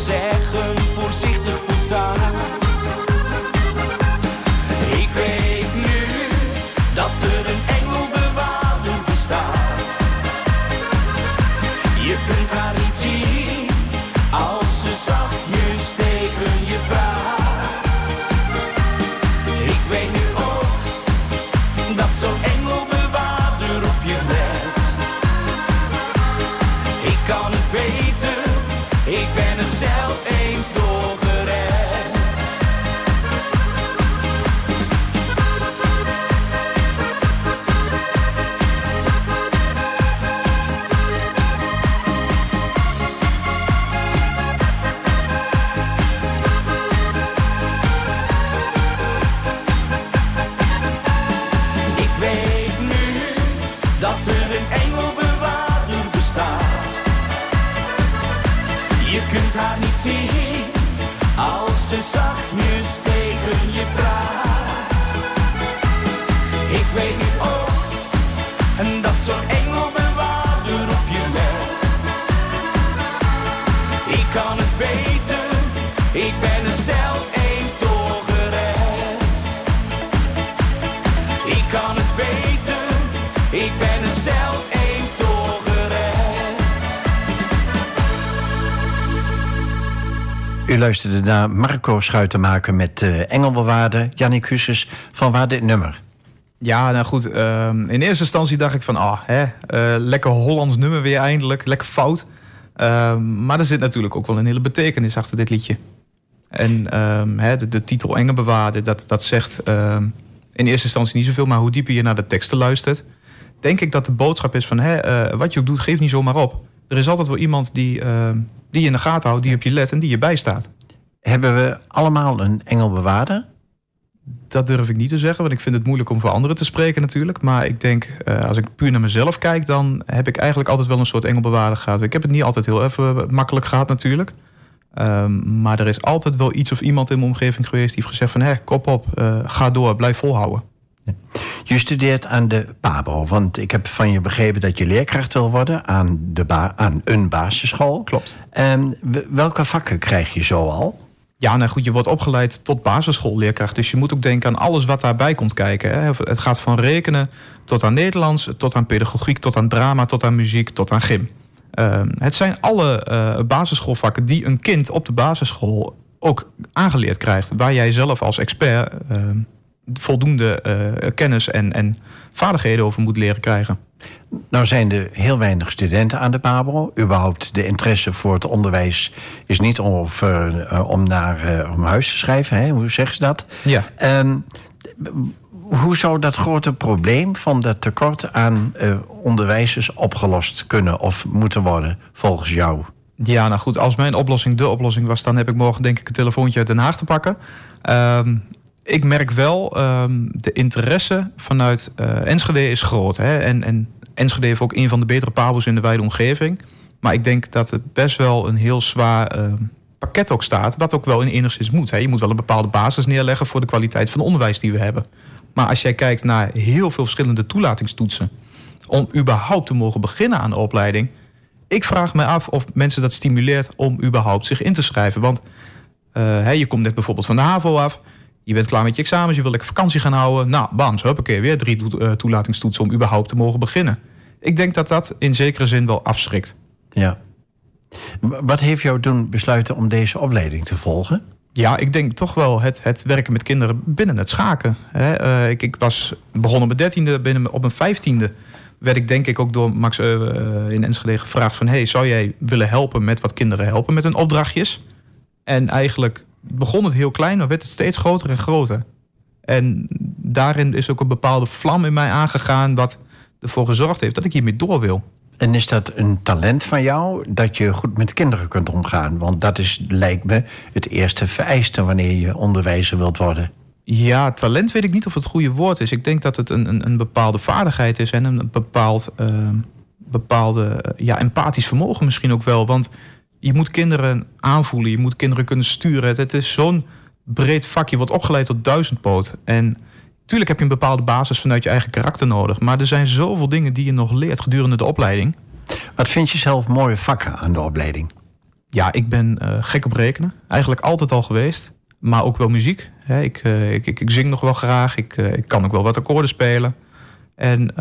luisterde naar Marco Schuitenmaker met uh, Engelbewaarder, Jannik Husses. Van waar dit nummer? Ja, nou goed. ehm, in eerste instantie dacht ik van, ah, eh, lekker Hollands nummer weer eindelijk, lekker fout. Ehm, maar er zit natuurlijk ook wel een hele betekenis achter dit liedje. En ehm, de, titel Engelbewaarder, dat, dat zegt in eerste instantie niet zoveel, maar hoe dieper je naar de teksten luistert, denk ik dat de boodschap is van, hè, eh, wat je ook doet, geef niet zomaar op. Er is altijd wel iemand die, die je in de gaten houdt, die op je let en die je bijstaat. Hebben we allemaal een engelbewaarder? Dat durf ik niet te zeggen, want ik vind het moeilijk om voor anderen te spreken natuurlijk. Maar ik denk, eh, als ik puur naar mezelf kijk, dan heb ik eigenlijk altijd wel een soort engelbewaarder gehad. Ik heb het niet altijd heel even makkelijk gehad natuurlijk. Ehm, maar er is altijd wel iets of iemand in mijn omgeving geweest die heeft gezegd van... hé, kop op, eh, ga door, blijf volhouden. Je studeert aan de PABO, want ik heb van je begrepen dat je leerkracht wil worden aan, de ba- aan een basisschool. Klopt. W- welke vakken krijg je zo al? Ja, nou goed, je wordt opgeleid tot basisschoolleerkracht. Dus je moet ook denken aan alles wat daarbij komt kijken. Hè. Het gaat van rekenen tot aan Nederlands, tot aan pedagogiek, tot aan drama, tot aan muziek, tot aan gym. Ehm, het zijn alle eh, basisschoolvakken die een kind op de basisschool ook aangeleerd krijgt. Waar jij zelf als expert ehm, voldoende eh, kennis en, en vaardigheden over moet leren krijgen. Nou zijn er heel weinig studenten aan de PABO. Überhaupt de interesse voor het onderwijs is niet om, of, eh, eh, om naar eh, om huis te schrijven. Hè? Hoe zeggen ze dat? Ja. Ehm, hoe zou dat grote probleem van dat tekort aan eh, onderwijzers opgelost kunnen of moeten worden volgens jou? Ja, nou goed, als mijn oplossing de oplossing was, dan heb ik morgen denk ik een telefoontje uit Den Haag te pakken. Ehm, ik merk wel, ehm, de interesse vanuit eh, Enschede is groot. Hè? En, en Enschede heeft ook een van de betere pabels in de wijde omgeving. Maar ik denk dat het best wel een heel zwaar ehm, pakket ook staat, wat ook wel in enigszins moet. Hè? Je moet wel een bepaalde basis neerleggen voor de kwaliteit van onderwijs die we hebben. Maar als jij kijkt naar heel veel verschillende toelatingstoetsen, om überhaupt te mogen beginnen aan de opleiding, ik vraag me af of mensen dat stimuleert om überhaupt zich in te schrijven. Want hè, je komt net bijvoorbeeld van de HAVO af. Je bent klaar met je examens, je wil lekker vakantie gaan houden. Nou, bam, zo keer weer drie to toelatingstoetsen om überhaupt te mogen beginnen. Ik denk dat dat in zekere zin wel afschrikt. Ja. Wat heeft jou doen besluiten om deze opleiding te volgen? Ja, ik denk toch wel het, het werken met kinderen binnen het schaken. Uh, ik, ik, was begonnen op mijn dertiende, binnen op mijn vijftiende werd ik denk ik ook door Max uh, in Enschede gevraagd van... hey, zou jij willen helpen met wat kinderen helpen met hun opdrachtjes? En eigenlijk begon het heel klein, maar werd het steeds groter en groter. En daarin is ook een bepaalde vlam in mij aangegaan... wat ervoor gezorgd heeft dat ik hiermee door wil. En is dat een talent van jou dat je goed met kinderen kunt omgaan? Want dat is, lijkt me, het eerste vereiste wanneer je onderwijzer wilt worden. Ja, talent weet ik niet of het goede woord is. Ik denk dat het een, een, een bepaalde vaardigheid is en een bepaald uh, bepaalde ja, empathisch vermogen misschien ook wel. Want je moet kinderen aanvoelen, je moet kinderen kunnen sturen. Het, is zo'n breed vak, je wordt opgeleid tot duizendpoot. En Tuurlijk heb je een bepaalde basis vanuit je eigen karakter nodig. Maar er zijn zoveel dingen die je nog leert gedurende de opleiding. Wat vind je zelf mooie vakken aan de opleiding? Ja, ik ben uh, gek op rekenen. Eigenlijk altijd al geweest. Maar ook wel muziek. ik, uh, ik, ik, ik, zing nog wel graag. Ik, uh, ik kan ook wel wat akkoorden spelen. En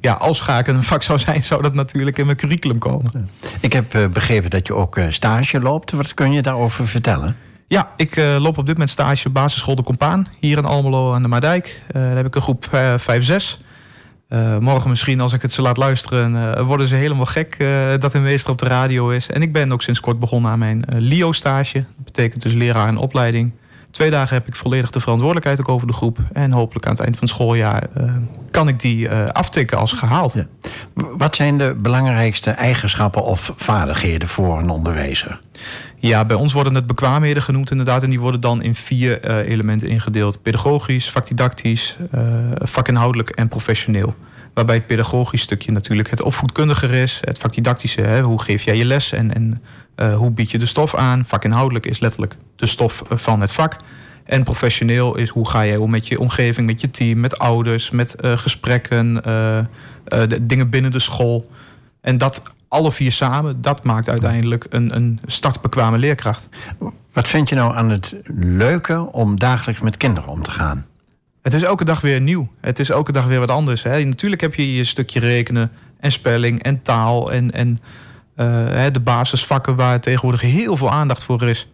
ja, als schaken een vak zou zijn, zou dat natuurlijk in mijn curriculum komen. Ik heb begrepen dat je ook stage loopt. Wat kun je daarover vertellen? Ja, ik uh, loop op dit moment stage basisschool De Compaan. Hier in Almelo aan de Maardijk. Uh, daar heb ik een groep 5-6. Uh, morgen misschien, als ik het ze laat luisteren, worden ze helemaal gek dat hun meester op de radio is. En ik ben ook sinds kort begonnen aan mijn LIO-stage. Dat betekent dus leraar en opleiding. Twee dagen heb ik volledig de verantwoordelijkheid ook over de groep. En hopelijk aan het eind van het schooljaar kan ik die aftikken als gehaald. Ja. Wat zijn de belangrijkste eigenschappen of vaardigheden voor een onderwijzer? Ja, bij ons worden het bekwaamheden genoemd inderdaad. En die worden dan in vier uh, elementen ingedeeld. Pedagogisch, vakdidactisch, vakinhoudelijk en professioneel. Waarbij het pedagogisch stukje natuurlijk het opvoedkundiger is. Het vakdidactische, hè, hoe geef jij je les en, en uh, hoe bied je de stof aan. Vakinhoudelijk is letterlijk de stof van het vak. En professioneel is hoe ga jij om met je omgeving, met je team, met ouders, met gesprekken, dingen binnen de school. En dat alle vier samen, dat maakt uiteindelijk een, een startbekwame leerkracht. Wat vind je nou aan het leuke om dagelijks met kinderen om te gaan? Het is elke dag weer nieuw. Het is elke dag weer wat anders. Hè. Natuurlijk heb je je stukje rekenen en spelling en taal en, en uh, de basisvakken waar tegenwoordig heel veel aandacht voor is.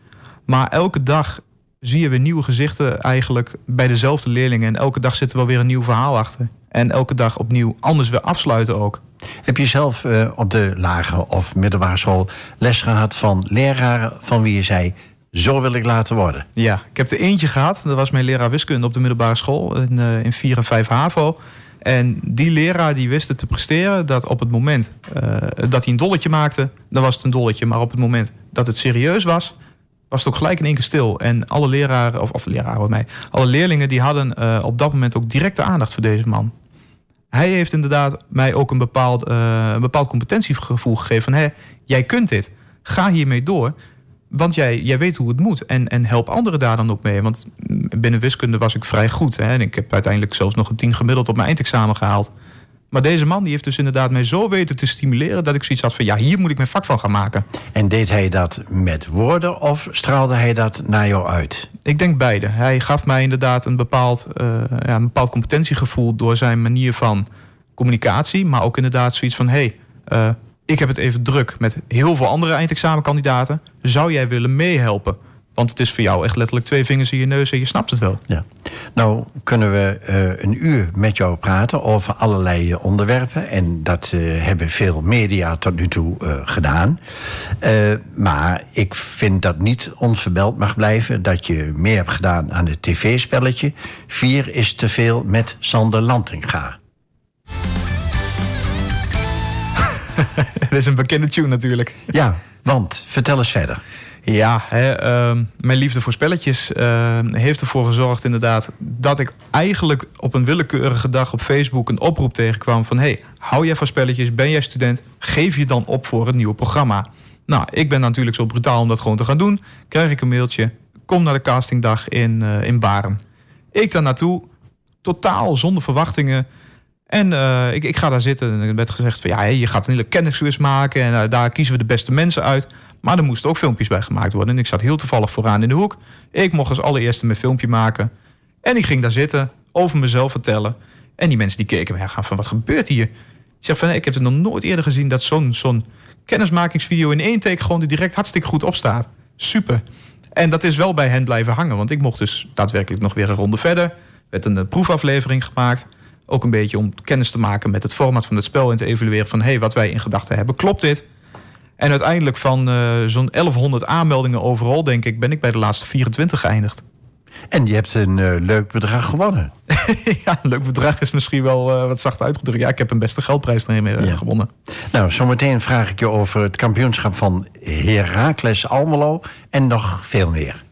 Maar elke dag zie je weer nieuwe gezichten eigenlijk bij dezelfde leerlingen. En elke dag zit er wel weer een nieuw verhaal achter. En elke dag opnieuw anders weer afsluiten ook. Heb je zelf uh, op de lagere of middelbare school les gehad van leraren van wie je zei: zo wil ik laten worden? Ja, ik heb er eentje gehad. Dat was mijn leraar wiskunde op de middelbare school in, uh, in 4 en 5 HAVO. En die leraar die wist het te presteren dat op het moment uh, dat hij een dolletje maakte, dan was het een dolletje. Maar op het moment dat het serieus was, was het ook gelijk in één keer stil. En alle leraren, of, of leraren mij, alle leerlingen die hadden uh, op dat moment ook directe aandacht voor deze man hij heeft inderdaad mij ook een bepaald, uh, een bepaald competentiegevoel gegeven. Van, hé, jij kunt dit. Ga hiermee door. Want jij, jij weet hoe het moet. En, en help anderen daar dan ook mee. Want binnen wiskunde was ik vrij goed. Hè? En ik heb uiteindelijk zelfs nog een 10 gemiddeld op mijn eindexamen gehaald. Maar deze man die heeft dus inderdaad mij zo weten te stimuleren... dat ik zoiets had van, ja, hier moet ik mijn vak van gaan maken. En deed hij dat met woorden of straalde hij dat naar jou uit? Ik denk beide. Hij gaf mij inderdaad een bepaald, uh, ja, een bepaald competentiegevoel... door zijn manier van communicatie. Maar ook inderdaad zoiets van, hé, hey, uh, ik heb het even druk met heel veel andere eindexamenkandidaten. Zou jij willen meehelpen? Want het is voor jou echt letterlijk twee vingers in je neus en je snapt het wel. Ja. Nou kunnen we uh, een uur met jou praten over allerlei onderwerpen. En dat uh, hebben veel media tot nu toe gedaan. maar ik vind dat niet onverbeld mag blijven dat je meer hebt gedaan aan het tv-spelletje. Vier is te veel met Sander Lantinga. Dat is een bekende tune natuurlijk. Ja, want vertel eens verder. Ja, hè, uh, mijn liefde voor spelletjes uh, heeft ervoor gezorgd inderdaad dat ik eigenlijk op een willekeurige dag op Facebook een oproep tegenkwam van hey, hou jij van spelletjes, ben jij student, geef je dan op voor een nieuw programma. Nou, ik ben natuurlijk zo brutaal om dat gewoon te gaan doen. Krijg ik een mailtje, kom naar de castingdag in, uh, in Baren. Ik daar naartoe, totaal zonder verwachtingen. En uh, ik, ik ga daar zitten en er werd gezegd van ja, je gaat een hele kennisquiz maken en uh, daar kiezen we de beste mensen uit. Maar er moesten ook filmpjes bij gemaakt worden. En ik zat heel toevallig vooraan in de hoek. Ik mocht als allereerste mijn filmpje maken. En ik ging daar zitten, over mezelf vertellen. En die mensen die keken me gaan van wat gebeurt hier? Ik zeg van ik heb het nog nooit eerder gezien dat zo'n kennismakingsvideo in één take gewoon direct hartstikke goed opstaat. Super. En dat is wel bij hen blijven hangen. Want ik mocht dus daadwerkelijk nog weer een ronde verder. werd een proefaflevering gemaakt. Ook een beetje om kennis te maken met het format van het spel en te evalueren van hé, hey, wat wij in gedachten hebben, klopt dit? En uiteindelijk van uh, zo'n 1100 aanmeldingen overal, denk ik, ben ik bij de laatste 24 geëindigd. En je hebt een uh, leuk bedrag gewonnen. ja, een leuk bedrag is misschien wel uh, wat zacht uitgedrukt. Ja, ik heb een beste geldprijs erin ja. gewonnen. Nou, zometeen vraag ik je over het kampioenschap van Heracles Almelo en nog veel meer.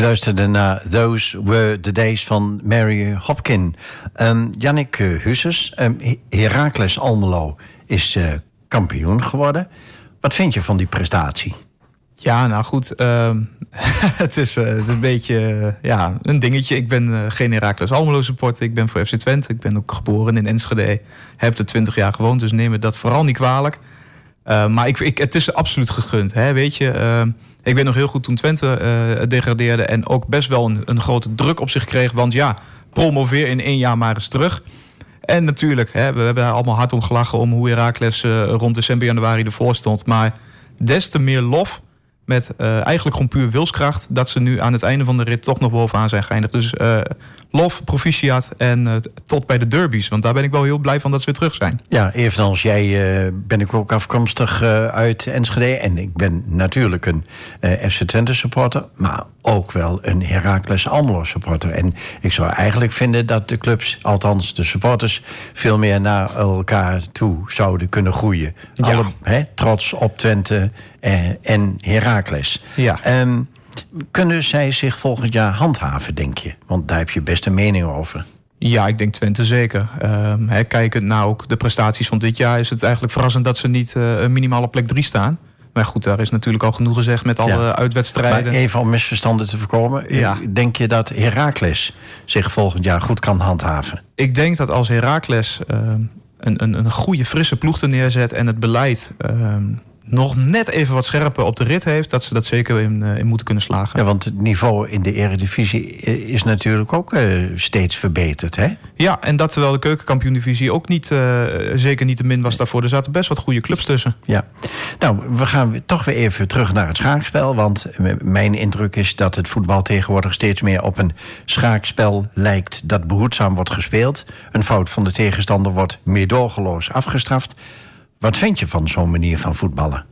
Luisterde naar Those Were the Days van Mary Hopkin. Um, Jannik Husses, um, Heracles Almelo is uh, kampioen geworden. Wat vind je van die prestatie? Ja, nou goed. Uh, het, is, uh, het is een beetje ja, een dingetje. Ik ben geen Heracles Almelo supporter. Ik ben voor FC Twente. Ik ben ook geboren in Enschede. Heb er 20 jaar gewoond, dus neem me dat vooral niet kwalijk. maar ik, ik, het is absoluut gegund. Hè? Weet je, ehm, ik weet nog heel goed toen Twente uh, degradeerde en ook best wel een, een, grote druk op zich kreeg. Want ja, promoveer in één jaar maar eens terug. En natuurlijk, hè, we hebben daar allemaal hard om gelachen om hoe Herakles uh, rond december, januari ervoor stond. Maar des te meer lof met uh, eigenlijk gewoon puur wilskracht... dat ze nu aan het einde van de rit toch nog bovenaan zijn geëindigd. Dus uh, lof, proficiat en uh, tot bij de derbies. Want daar ben ik wel heel blij van dat ze weer terug zijn. Ja, evenals jij ben ik ook afkomstig uit Enschede. En ik ben natuurlijk een FC Twente supporter... maar ook wel een Heracles Almelo supporter. En ik zou eigenlijk vinden dat de clubs, althans de supporters... veel meer naar elkaar toe zouden kunnen groeien. Ja. Alle, trots op Twente en Heracles. Ja. Um, kunnen zij zich volgend jaar handhaven, denk je? Want daar heb je best een mening over. Ja, ik denk Twente zeker. He, kijkend naar ook de prestaties van dit jaar... is het eigenlijk verrassend dat ze niet uh, minimaal op plek 3 staan. Maar goed, daar is natuurlijk al genoeg gezegd met alle ja. uitwedstrijden. Maar even om misverstanden te voorkomen. Ja. Denk je dat Heracles zich volgend jaar goed kan handhaven? Ik denk dat als Heracles uh, een, een, een goede, frisse ploeg er neerzet... en het beleid nog net even wat scherper op de rit heeft... dat ze dat zeker in, in moeten kunnen slagen. Ja, want het niveau in de eredivisie is natuurlijk ook uh, steeds verbeterd, hè? Ja, en dat terwijl de keukenkampioen-divisie ook niet, uh, zeker niet te min was daarvoor. Er zaten best wat goede clubs tussen. Ja. Nou, we gaan toch weer even terug naar het schaakspel. Want mijn indruk is dat het voetbal tegenwoordig steeds meer op een schaakspel lijkt... dat behoedzaam wordt gespeeld. Een fout van de tegenstander wordt meedogenloos afgestraft... Wat vind je van zo'n manier van voetballen?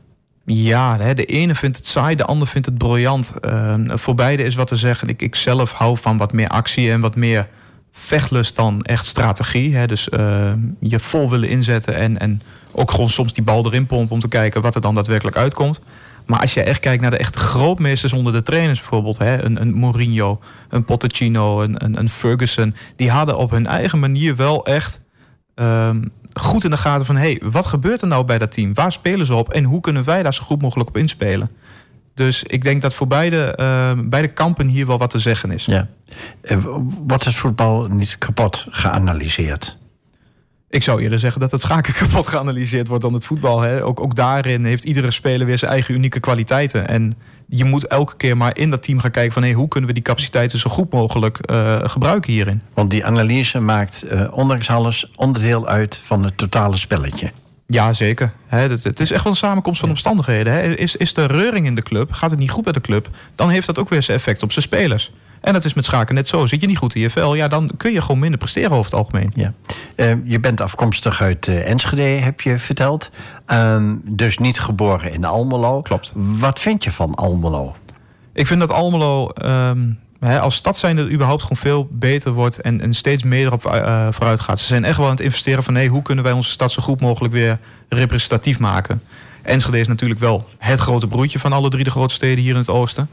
Ja, de ene vindt het saai, de ander vindt het briljant. Uh, voor beide is wat te zeggen. Ik, ik zelf hou van wat meer actie en wat meer vechtlust dan echt strategie. Hè. Dus uh, je vol willen inzetten en, en ook gewoon soms die bal erin pompen... om te kijken wat er dan daadwerkelijk uitkomt. Maar als je echt kijkt naar de echte grootmeesters onder de trainers bijvoorbeeld... Hè, een, een Mourinho, een Pochettino, een, een, Ferguson... die hadden op hun eigen manier wel echt... Uh, goed in de gaten van... hey, wat gebeurt er nou bij dat team? Waar spelen ze op? En hoe kunnen wij daar zo goed mogelijk op inspelen? Dus ik denk dat voor beide, uh, beide kampen hier wel wat te zeggen is. Ja. Uh, wordt het voetbal niet kapot geanalyseerd? Ik zou eerder zeggen dat het schaken kapot geanalyseerd wordt dan het voetbal. Hè. Ook, ook daarin heeft iedere speler weer zijn eigen unieke kwaliteiten. En je moet elke keer maar in dat team gaan kijken van... Hey, hoe kunnen we die capaciteiten zo goed mogelijk uh, gebruiken hierin. Want die analyse maakt uh, ondanks alles onderdeel uit van het totale spelletje. Ja, zeker. He, het, het, is echt wel een samenkomst van omstandigheden. He. Is, is er reuring in de club, gaat het niet goed bij de club... dan heeft dat ook weer zijn effect op zijn spelers. En dat is met schaken net zo. Zit je niet goed in je vel, ja, dan kun je gewoon minder presteren over het algemeen. Ja. Uh, je bent afkomstig uit uh, Enschede, heb je verteld. Uh, dus niet geboren in Almelo. Klopt. Wat vind je van Almelo? Ik vind dat Almelo um, hè, als stad zijn dat überhaupt gewoon veel beter wordt en, en steeds meer erop uh, vooruit gaat. Ze zijn echt wel aan het investeren van hey, hoe kunnen wij onze stad zo goed mogelijk weer representatief maken. Enschede is natuurlijk wel het grote broertje van alle drie de grote steden hier in het oosten.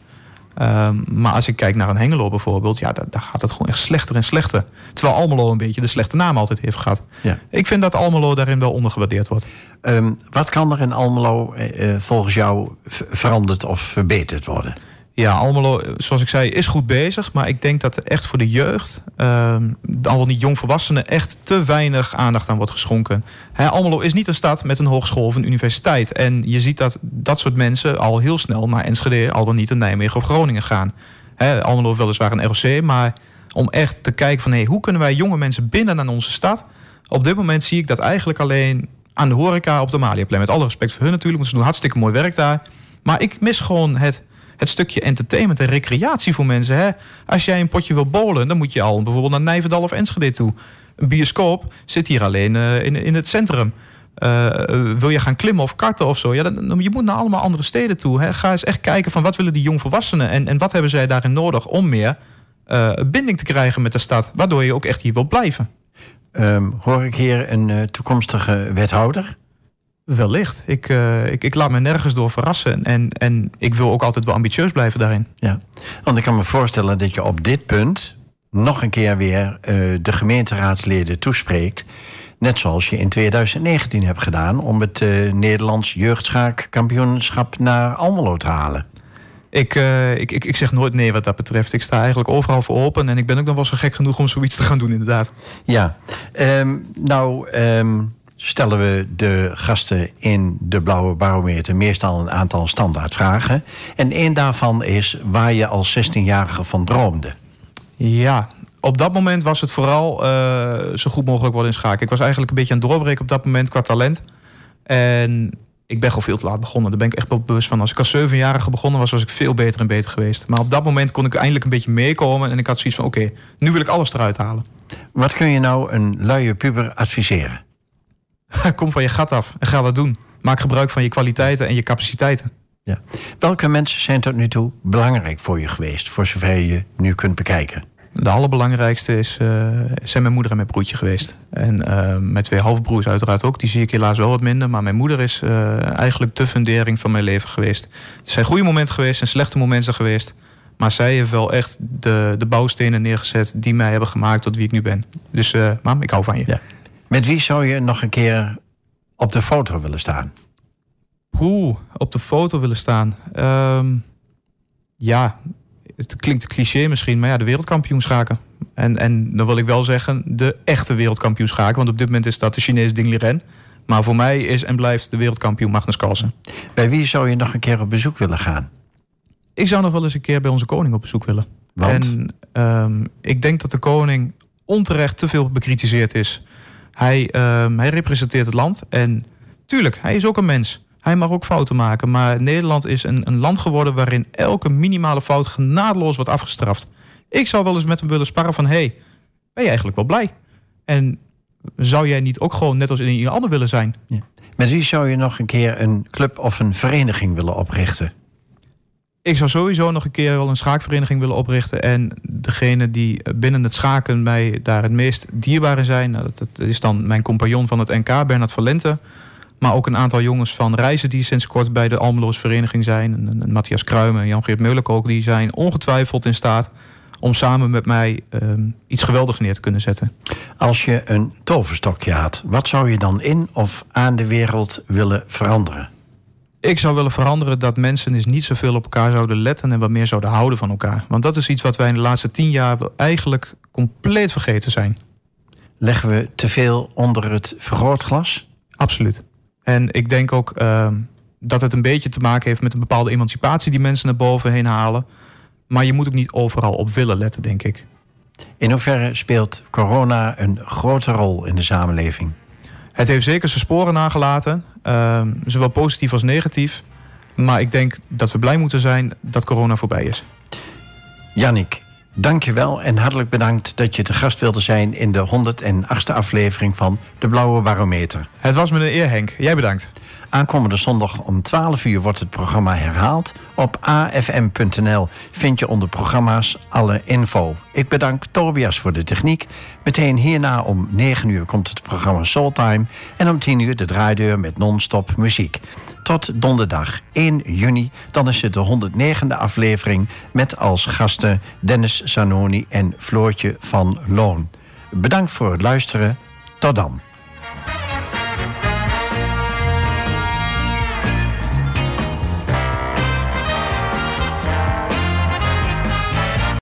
Um, maar als ik kijk naar een Hengelo bijvoorbeeld, ja, daar, daar, gaat het gewoon echt slechter en slechter. Terwijl Almelo een beetje de slechte naam altijd heeft gehad. Ja. Ik vind dat Almelo daarin wel ondergewaardeerd wordt. Um, wat kan er in Almelo uh, volgens jou veranderd of verbeterd worden? Ja, Almelo, zoals ik zei, is goed bezig. Maar ik denk dat er echt voor de jeugd, um, al wel niet jongvolwassenen, echt te weinig aandacht aan wordt geschonken. Almelo is niet een stad met een hogeschool of een universiteit. En je ziet dat dat soort mensen al heel snel naar Enschede, al dan niet in Nijmegen of Groningen gaan. Almelo heeft weliswaar een ROC, maar om echt te kijken van hey, hoe kunnen wij jonge mensen binden aan onze stad. Op dit moment zie ik dat eigenlijk alleen aan de horeca op de Maliaplein. Met alle respect voor hun natuurlijk, want ze doen hartstikke mooi werk daar. Maar ik mis gewoon het het stukje entertainment en recreatie voor mensen. Hè? Als jij een potje wil bowlen, dan moet je al bijvoorbeeld naar Nijverdal of Enschede toe. Een bioscoop zit hier alleen uh, in, in het centrum. Uh, wil je gaan klimmen of karten of zo? Ja, dan, je moet naar allemaal andere steden toe. Hè? Ga eens echt kijken van wat willen die jongvolwassenen en, en wat hebben zij daarin nodig om meer uh, binding te krijgen met de stad, waardoor je ook echt hier wilt blijven. Um, hoor ik hier een toekomstige wethouder? Wellicht. Ik, uh, ik, ik laat me nergens door verrassen. En, en ik wil ook altijd wel ambitieus blijven daarin. Ja, want ik kan me voorstellen dat je op dit punt nog een keer weer uh, de gemeenteraadsleden toespreekt. Net zoals je in 2019 hebt gedaan om het uh, Nederlands jeugdschaakkampioenschap naar Almelo te halen. Ik, uh, ik, ik, ik zeg nooit nee wat dat betreft. Ik sta eigenlijk overal voor open. En ik ben ook nog wel zo gek genoeg om zoiets te gaan doen, inderdaad. Ja, um, nou. Um stellen we de gasten in de Blauwe Barometer meestal een aantal standaardvragen. En één daarvan is waar je als 16-jarige van droomde. Ja, op dat moment was het vooral uh, zo goed mogelijk worden in schaken. Ik was eigenlijk een beetje aan het doorbreken op dat moment qua talent. En ik ben gewoon veel te laat begonnen. Daar ben ik echt wel bewust van. Als ik als zevenjarige begonnen was, was ik veel beter en beter geweest. Maar op dat moment kon ik eindelijk een beetje meekomen. En ik had zoiets van, oké, nu wil ik alles eruit halen. Wat kun je nou een luie puber adviseren? Kom van je gat af en ga wat doen. Maak gebruik van je kwaliteiten en je capaciteiten. Ja. Welke mensen zijn tot nu toe belangrijk voor je geweest, voor zover je nu kunt bekijken? De allerbelangrijkste is, uh, zijn mijn moeder en mijn broertje geweest. En uh, mijn twee halfbroers uiteraard ook. Die zie ik helaas wel wat minder. Maar mijn moeder is uh, eigenlijk de fundering van mijn leven geweest. Er zijn goede momenten geweest en slechte momenten geweest. Maar zij heeft wel echt de, de bouwstenen neergezet die mij hebben gemaakt tot wie ik nu ben. Dus mam, ik hou van je. Ja. Met wie zou je nog een keer op de foto willen staan? Oeh, op de foto willen staan. Um, ja, het klinkt cliché misschien, maar ja, de wereldkampioen schaken. En, en dan wil ik wel zeggen, de echte wereldkampioen schaken. Want op dit moment is dat de Chinese Ding Liren. Maar voor mij is en blijft de wereldkampioen Magnus Carlsen. Bij wie zou je nog een keer op bezoek willen gaan? Ik zou nog wel eens een keer bij onze koning op bezoek willen. Want? En um, ik denk dat de koning onterecht te veel bekritiseerd is. Hij, um, hij representeert het land en tuurlijk, hij is ook een mens. Hij mag ook fouten maken. Maar Nederland is een, een land geworden waarin elke minimale fout genadeloos wordt afgestraft. Ik zou wel eens met hem willen sparren van... hé, hey, ben je eigenlijk wel blij? En zou jij niet ook gewoon net als in ieder ander willen zijn? Ja. Met wie zou je nog een keer een club of een vereniging willen oprichten? Ik zou sowieso nog een keer wel een schaakvereniging willen oprichten. En degene die binnen het schaken mij daar het meest dierbaar in zijn... Nou, dat, is dan mijn compagnon van het NK, Bernard Valente... Maar ook een aantal jongens van Reizen die sinds kort bij de Almeloos Vereniging zijn. En, Matthias Kruimen en Jan-Geert Meulenkook. Die zijn ongetwijfeld in staat om samen met mij um, iets geweldigs neer te kunnen zetten. Als je een toverstokje had, wat zou je dan in of aan de wereld willen veranderen? Ik zou willen veranderen dat mensen eens niet zoveel op elkaar zouden letten en wat meer zouden houden van elkaar. Want dat is iets wat wij in de laatste tien jaar eigenlijk compleet vergeten zijn. Leggen we te veel onder het vergrootglas? Absoluut. En ik denk ook uh, dat het een beetje te maken heeft met een bepaalde emancipatie die mensen naar boven heen halen. Maar je moet ook niet overal op willen letten, denk ik. In hoeverre speelt corona een grote rol in de samenleving? Het heeft zeker zijn sporen nagelaten, uh, zowel positief als negatief. Maar ik denk dat we blij moeten zijn dat corona voorbij is. Jannik, Dankjewel en hartelijk bedankt dat je te gast wilde zijn in de 108e aflevering van De Blauwe Barometer. Het was me een eer, Henk. Jij bedankt. Aankomende zondag om 12 uur wordt het programma herhaald. Op afm.nl vind je onder programma's alle info. Ik bedank Tobias voor de techniek. Meteen hierna om 9 uur komt het programma Soultime. En om 10 uur de draaideur met non-stop muziek. Tot donderdag 1 juni, dan is het de 109e aflevering... met als gasten Dennis Zanoni en Floortje van Loon. Bedankt voor het luisteren. Tot dan.